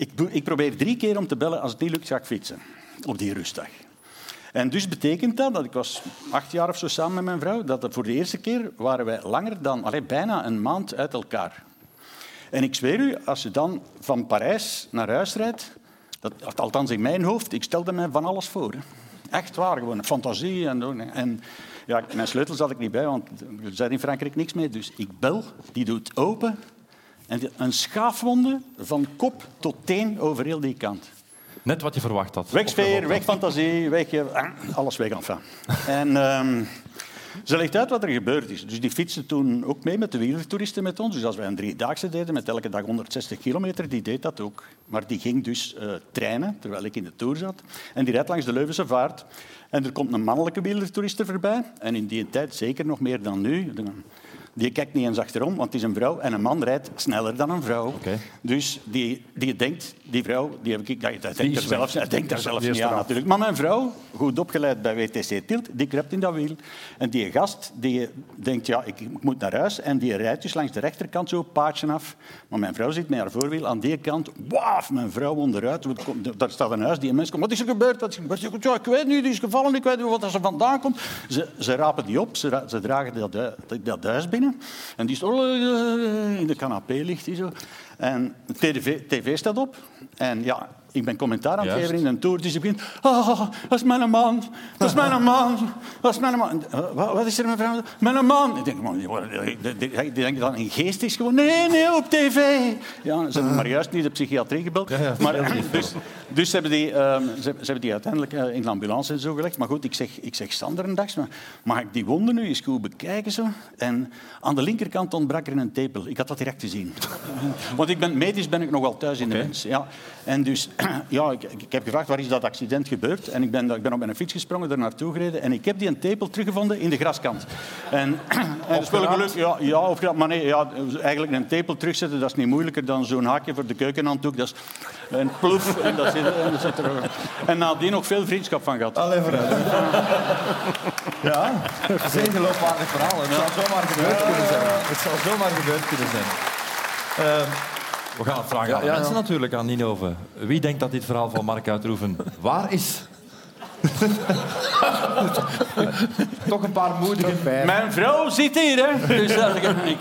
Ik, ik probeer drie keer om te bellen. Als het niet lukt, ga ik fietsen. Op die rustdag. En dus betekent dat, dat ik was acht jaar of zo samen met mijn vrouw, dat voor de eerste keer waren wij langer dan, allee, bijna een maand uit elkaar. En ik zweer u, als je dan van Parijs naar huis rijdt, dat, althans in mijn hoofd, ik stelde mij van alles voor. Echt waar, gewoon fantasie. En, en ja, mijn sleutels had ik niet bij, want er zijn in Frankrijk niks mee. Dus ik bel, die doet open. En een schaafwonde van kop tot teen over heel die kant.
Net wat je verwacht had.
Weg sfeer, weg fantasie, weg... Alles weg, enfin. en um, ze legt uit wat er gebeurd is. Dus die fietste toen ook mee met de wielertoeristen met ons. Dus als wij een driedaagse deden met elke dag 160 kilometer, die deed dat ook. Maar die ging dus uh, trainen, terwijl ik in de Tour zat. En die rijdt langs de Leuvense Vaart. En er komt een mannelijke wielertoeriste voorbij. En in die tijd, zeker nog meer dan nu, die kijkt niet eens achterom, want het is een vrouw en een man rijdt sneller dan een vrouw.
Okay.
Dus die, die denkt, die vrouw, die heb ik, dat, dat denkt er zelfs, dat denkt er zelfs niet aan natuurlijk. Maar mijn vrouw, goed opgeleid bij WTC Tilt, die kruipt in dat wiel. En die gast die denkt, ja, ik, moet naar huis. En die rijdt dus langs de rechterkant zo paardje af. Maar mijn vrouw zit met haar voorwiel aan die kant. Waaf, mijn vrouw onderuit. Daar staat een huis, die mens komt. Wat is er gebeurd? Wat is er gebeurd? Ja, ik weet niet, die is gevallen, ik weet niet wat er vandaan komt. Ze, ze rapen die op, ze, ze dragen dat, dat huis binnen. En die is in de canapé ligt hij zo. En de TV, TV staat op. En ja, ik ben commentaar aan het geven in een tour. Dus ik begint... Oh, dat is mijn man. Dat is mijn man. Dat is mijn man. Wat, wat is er, mevrouw? Mijn man. Ik denk, man, die denkt dat een geest is gewoon... Nee, nee, op tv. Ja, ze hebben maar juist niet de psychiatrie gebeld. Ja, ja, maar, dus, dus ze, hebben die, um, ze, ze, hebben die uiteindelijk uh, in de ambulance en zo gelegd. Maar goed, ik zeg, ik zeg Sander een dag, maar mag ik die wonden nu eens goed bekijken? Zo? En aan de linkerkant ontbrak er een tepel. Ik had dat direct te zien. Want ik ben, medisch ben ik nog wel thuis in okay. de mens. Ja. En dus ja, ik, ik, heb gevraagd waar is dat accident gebeurd. En ik ben, ik ben op mijn fiets gesprongen, er naartoe gereden. En ik heb die een tepel teruggevonden in de graskant. En, en geluk. Ja, ja, of, maar nee, ja, eigenlijk een tepel terugzetten, dat is niet moeilijker dan zo'n haakje voor de keukenhanddoek. Dat is een ploef. En, dat zit, en, dat zit er, en nadien nog veel vriendschap van gehad.
Allee, vooruit.
Ja, is een geloofwaardig verhaal. Het zou zomaar gebeurd kunnen zijn. Het zou zomaar gebeurd kunnen zijn. Uh, we gaan het vragen aan de mensen natuurlijk, aan Ninove. Wie denkt dat dit verhaal van Mark Uitroeven waar is? Toch een paar moedige pijlen.
Mijn vrouw zit hier, hè? Dus dat, ik,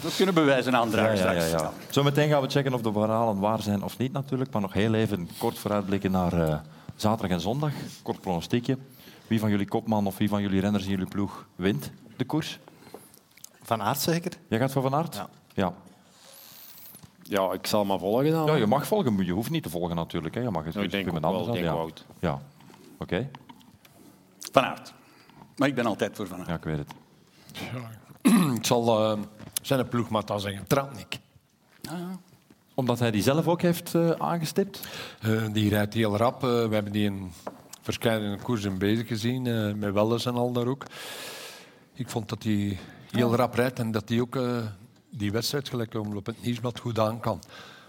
dat kunnen bewijzen aandragen
ja, ja, ja, ja. Zometeen gaan we checken of de verhalen waar zijn of niet natuurlijk. Maar nog heel even kort vooruitblikken naar uh, zaterdag en zondag. Kort pronostiekje. Wie van jullie kopman of wie van jullie renners in jullie ploeg wint de koers?
Van Aert zeker?
Jij gaat voor Van Aert?
Ja.
ja.
Ja, ik zal maar volgen dan.
Ja, je mag volgen, maar je hoeft niet te volgen natuurlijk. Hè. Je mag het
ik denk met wel, denk
ja.
Wout.
Ja, oké. Okay.
Van Aert. Maar ik ben altijd voor Van Aert.
Ja, ik weet het.
Ja. ik zal uh, zijn ploegmaat dan zeggen. Tratnik.
Ah, ja.
Omdat hij die zelf ook heeft uh, aangestipt?
Uh, die rijdt heel rap. we hebben die in verschillende koersen bezig gezien. met Welles en al daar ook. Ik vond dat hij heel oh. rap rijdt en dat hij ook die wedstrijd, gelijk op het nieuwsblad, goed aan kan.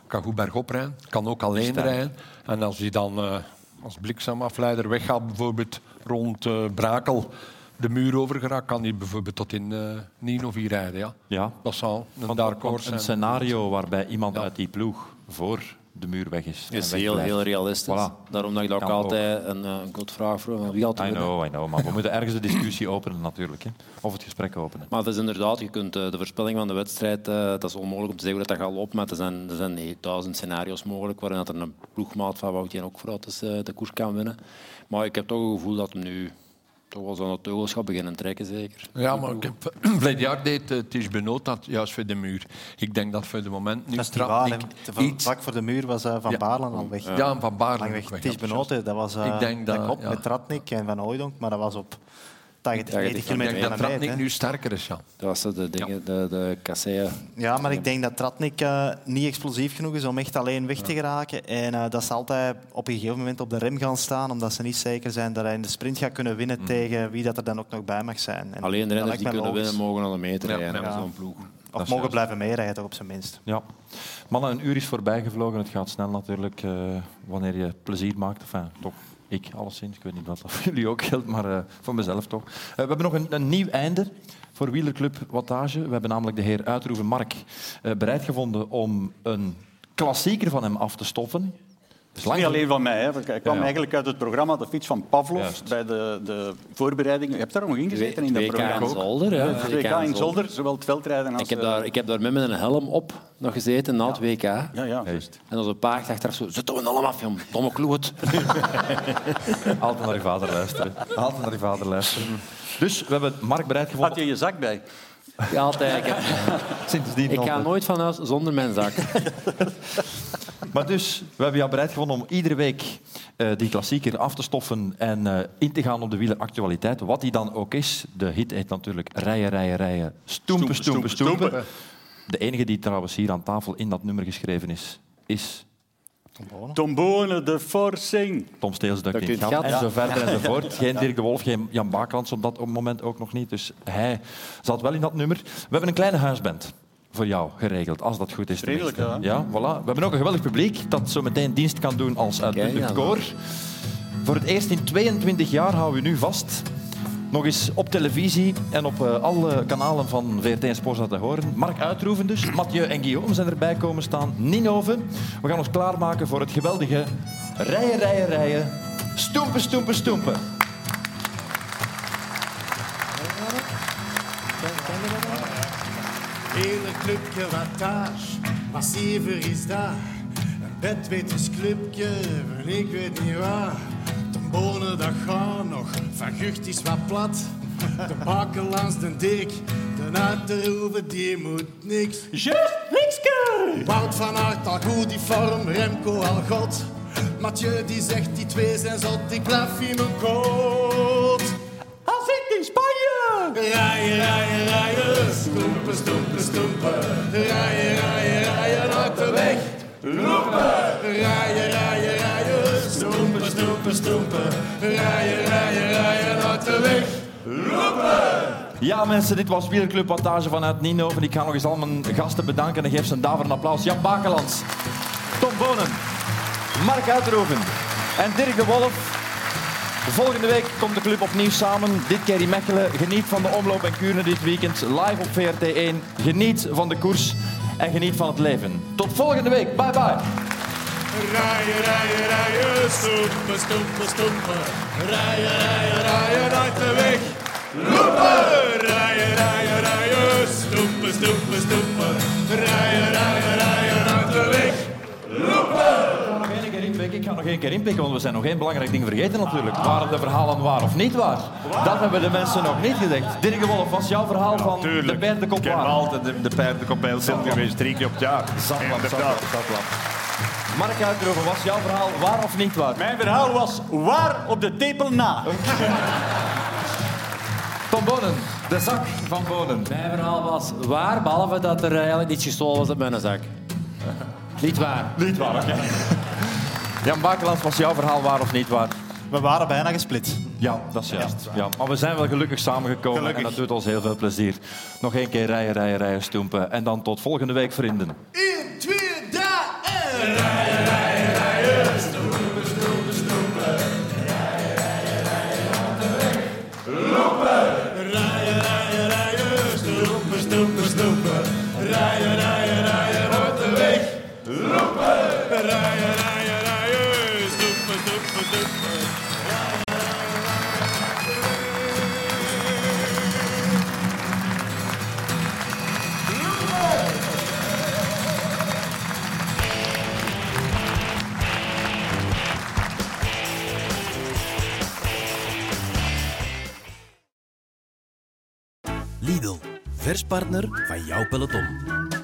Kan goed bergop rijden, kan ook alleen rijden. En als hij dan uh, als bliksemafleider weggaat, bijvoorbeeld rond uh, Brakel, de muur overgeraakt, kan hij bijvoorbeeld tot in uh, Nino rijden. Ja.
ja.
Dat zou een dark horse
Een scenario waarbij iemand ja. uit die ploeg voor de muur weg is.
is heel, heel realistisch. Voilà. Daarom dat ik dat ook altijd een, een goed vraag wie had
I know, I know, maar we moeten ergens de discussie openen natuurlijk. Hè. Of het gesprek openen.
Maar het is inderdaad, je kunt de voorspelling van de wedstrijd, dat is onmogelijk om te zeggen dat dat gaat lopen, maar er zijn, er zijn duizend scenario's mogelijk waarin dat er een ploegmaat van Woutje ook vooruit de koers kan winnen. Maar ik heb toch het gevoel dat hem nu toch wel zo'n teugelschap beginnen trekken, zeker.
Ja, maar ik heb, verleden jaar deed uh, Ties Benoot dat juist voor de muur. Ik denk dat voor de moment nu...
Dat is waar, iets... Vlak voor de muur was uh, Van ja. Baarlen al weg.
Ja, Van Baarlen
weg. weg. Ties Benoot, dat was uh, ik denk dat, op ja. met Ratnik en Van Hooydonk, maar dat was op 80, 90
Ik
kilometer
dat. Tratnik nu sterker is, ja.
Dat was de dingen, de, de kasseien.
Ja, maar ik denk dat Tratnik eh, niet explosief genoeg is om echt alleen weg te geraken. En eh, dat ze altijd op een gegeven moment op de rem gaan staan, omdat ze niet zeker zijn dat hij in de sprint gaat kunnen winnen tegen wie dat er dan ook nog bij mag zijn. En
Alleen de renners die kunnen
logisch.
winnen mogen aan de meter
Ja,
rijden.
ja.
met Zo'n ploeg.
Of mogen
juist.
blijven meerijden, toch op zijn minst.
Ja. Mannen, een uur is voorbij gevlogen. Het gaat snel natuurlijk eh, wanneer je plezier maakt. Enfin, toch, ik alleszins. Ik weet niet wat dat voor jullie ook geldt, maar eh, voor mezelf toch. Eh, we hebben nog een, een nieuw einde voor Wielerclub Wattage. We hebben namelijk de heer Uitroeven Mark eh, bereid gevonden om een klassieker van hem af te stoffen.
Het is niet alleen van mij. Hè. Ik kwam
Ja.
eigenlijk uit het programma De Fiets van Pavlov
Juist.
bij de, de voorbereidingen. Je hebt daar nog in gezeten in dat
WK
programma.
in Zolder, ja.
Het WK in Zolder, zowel het veldrijden als...
Ik heb,
eh,
daar, ik heb daar met mijn helm op nog gezeten na het WK.
Ja, ja. juist.
En onze paard achteraf zo, zet toch een helm af, jong. Domme kloot.
Altijd naar je vader luisteren. Altijd naar je vader luisteren. Dus we hebben Mark bereid gevonden.
Had je je zak bij?
Ja, altijd.
Sindsdien
ik ga nooit van huis zonder mijn zak.
Maar dus, we hebben jou bereid gevonden om iedere week eh, die klassieker af te stoffen en eh, in te gaan op de wieleractualiteit. Wat die dan ook is. De hit heet natuurlijk Rijden, rijden, rijden. Stoempen, stoempen, stoempen. De enige die trouwens hier aan tafel in dat nummer geschreven is, is
Tombone, de Forcing.
Tom Steels, dat
gat.
En zo verder enzovoort. Geen Dirk de Wolf, geen Jan Bakelands op dat moment ook nog niet. Dus hij zat wel in dat nummer. We hebben een kleine huisband voor jou geregeld, als dat goed is.
Redelijk, ja.
ja. Voilà. We hebben ook een geweldig publiek dat zo meteen dienst kan doen als uitbundig
ja.
koor. Voor het eerst in 22 jaar houden we nu vast. Nog eens op televisie en op eh, alle kanalen van VRT en Sporza te horen. Mark Uitroeven dus, Mathieu en Guillaume zijn erbij komen staan. Ninove. We gaan ons klaarmaken voor het geweldige rijden, rijden, rijden. Stoempen, stoempen, stoempen.
Hele clubje wattage, massiever is dat. Een bedwetersclubje ik weet niet waar. De bonen dat gaan nog, van Gucht is wat plat. De bakken langs de Dirk, de Uiterhoeven die moet niks.
Just nikske!
Wout van Aert al goed die vorm, Remco al god. Mathieu die zegt die twee zijn zot, ik blijf in mijn kot.
Hij zit in Spanje!
Rijden, rijden, rijden, stoempen, stoempen, stoempen. Rijden, rijden, rijden uit de weg. Lopen! Rijden, rijden, rijden, stoempen, stoempen. Rijden, rijden, rijden uit de weg. Lopen!
Ja, mensen, dit was Wielerclub Wattage vanuit Ninove. Ik ga nog eens al mijn gasten bedanken en geef ze een daverend applaus. Jan Bakelands, Tom Bonen, Mark Uitroeven en Dirk de Wolf. Volgende week komt de club opnieuw samen. Dit keer in Mechelen. Geniet van de omloop en kuren dit weekend. Live op VRT1. Geniet van de koers en geniet van het leven. Tot volgende week. Bye bye.
Rijden, rijden, rijden, stoempen, stoempen, stoempen. Rijden, rijden, rijden uit de weg. Lopen! Rijden, rijden, rijden, stoempen, stoempen, stoempen. Rijden, rijden, rijden uit de weg. Lopen!
nog één keer inpikken. Ik ga nog één keer inpikken, want we zijn nog één belangrijk ding vergeten natuurlijk. Waren de verhalen waar of niet waar? Dat hebben de mensen nog niet gezegd. Dirk Wolf, was jouw verhaal van de paardenkop
Ik heb
waar?
altijd de, de Hilsel geweest, drie keer op het jaar. Inderdaad.
Mark Uitroven, was jouw verhaal waar of niet waar?
Mijn verhaal was waar op de tepel na.
Tom Bonen, de zak van Bonen.
Mijn verhaal was waar, behalve dat er eigenlijk iets gestolen was uit mijn zak. Niet waar.
Niet waar, oké. Jan Bakelands, was jouw verhaal waar of niet waar?
We waren bijna gesplit.
Ja, dat is juist. Ja. Maar we zijn wel gelukkig samengekomen
Gelukkig.
en dat doet ons heel veel plezier. Nog één keer rijden, rijden, rijden, stoempen. En dan tot volgende week, vrienden.
1, 2, 3 en rijden, rijden, rijden. Stoempen, stoempen, stoempen.
Verspartner van jouw peloton.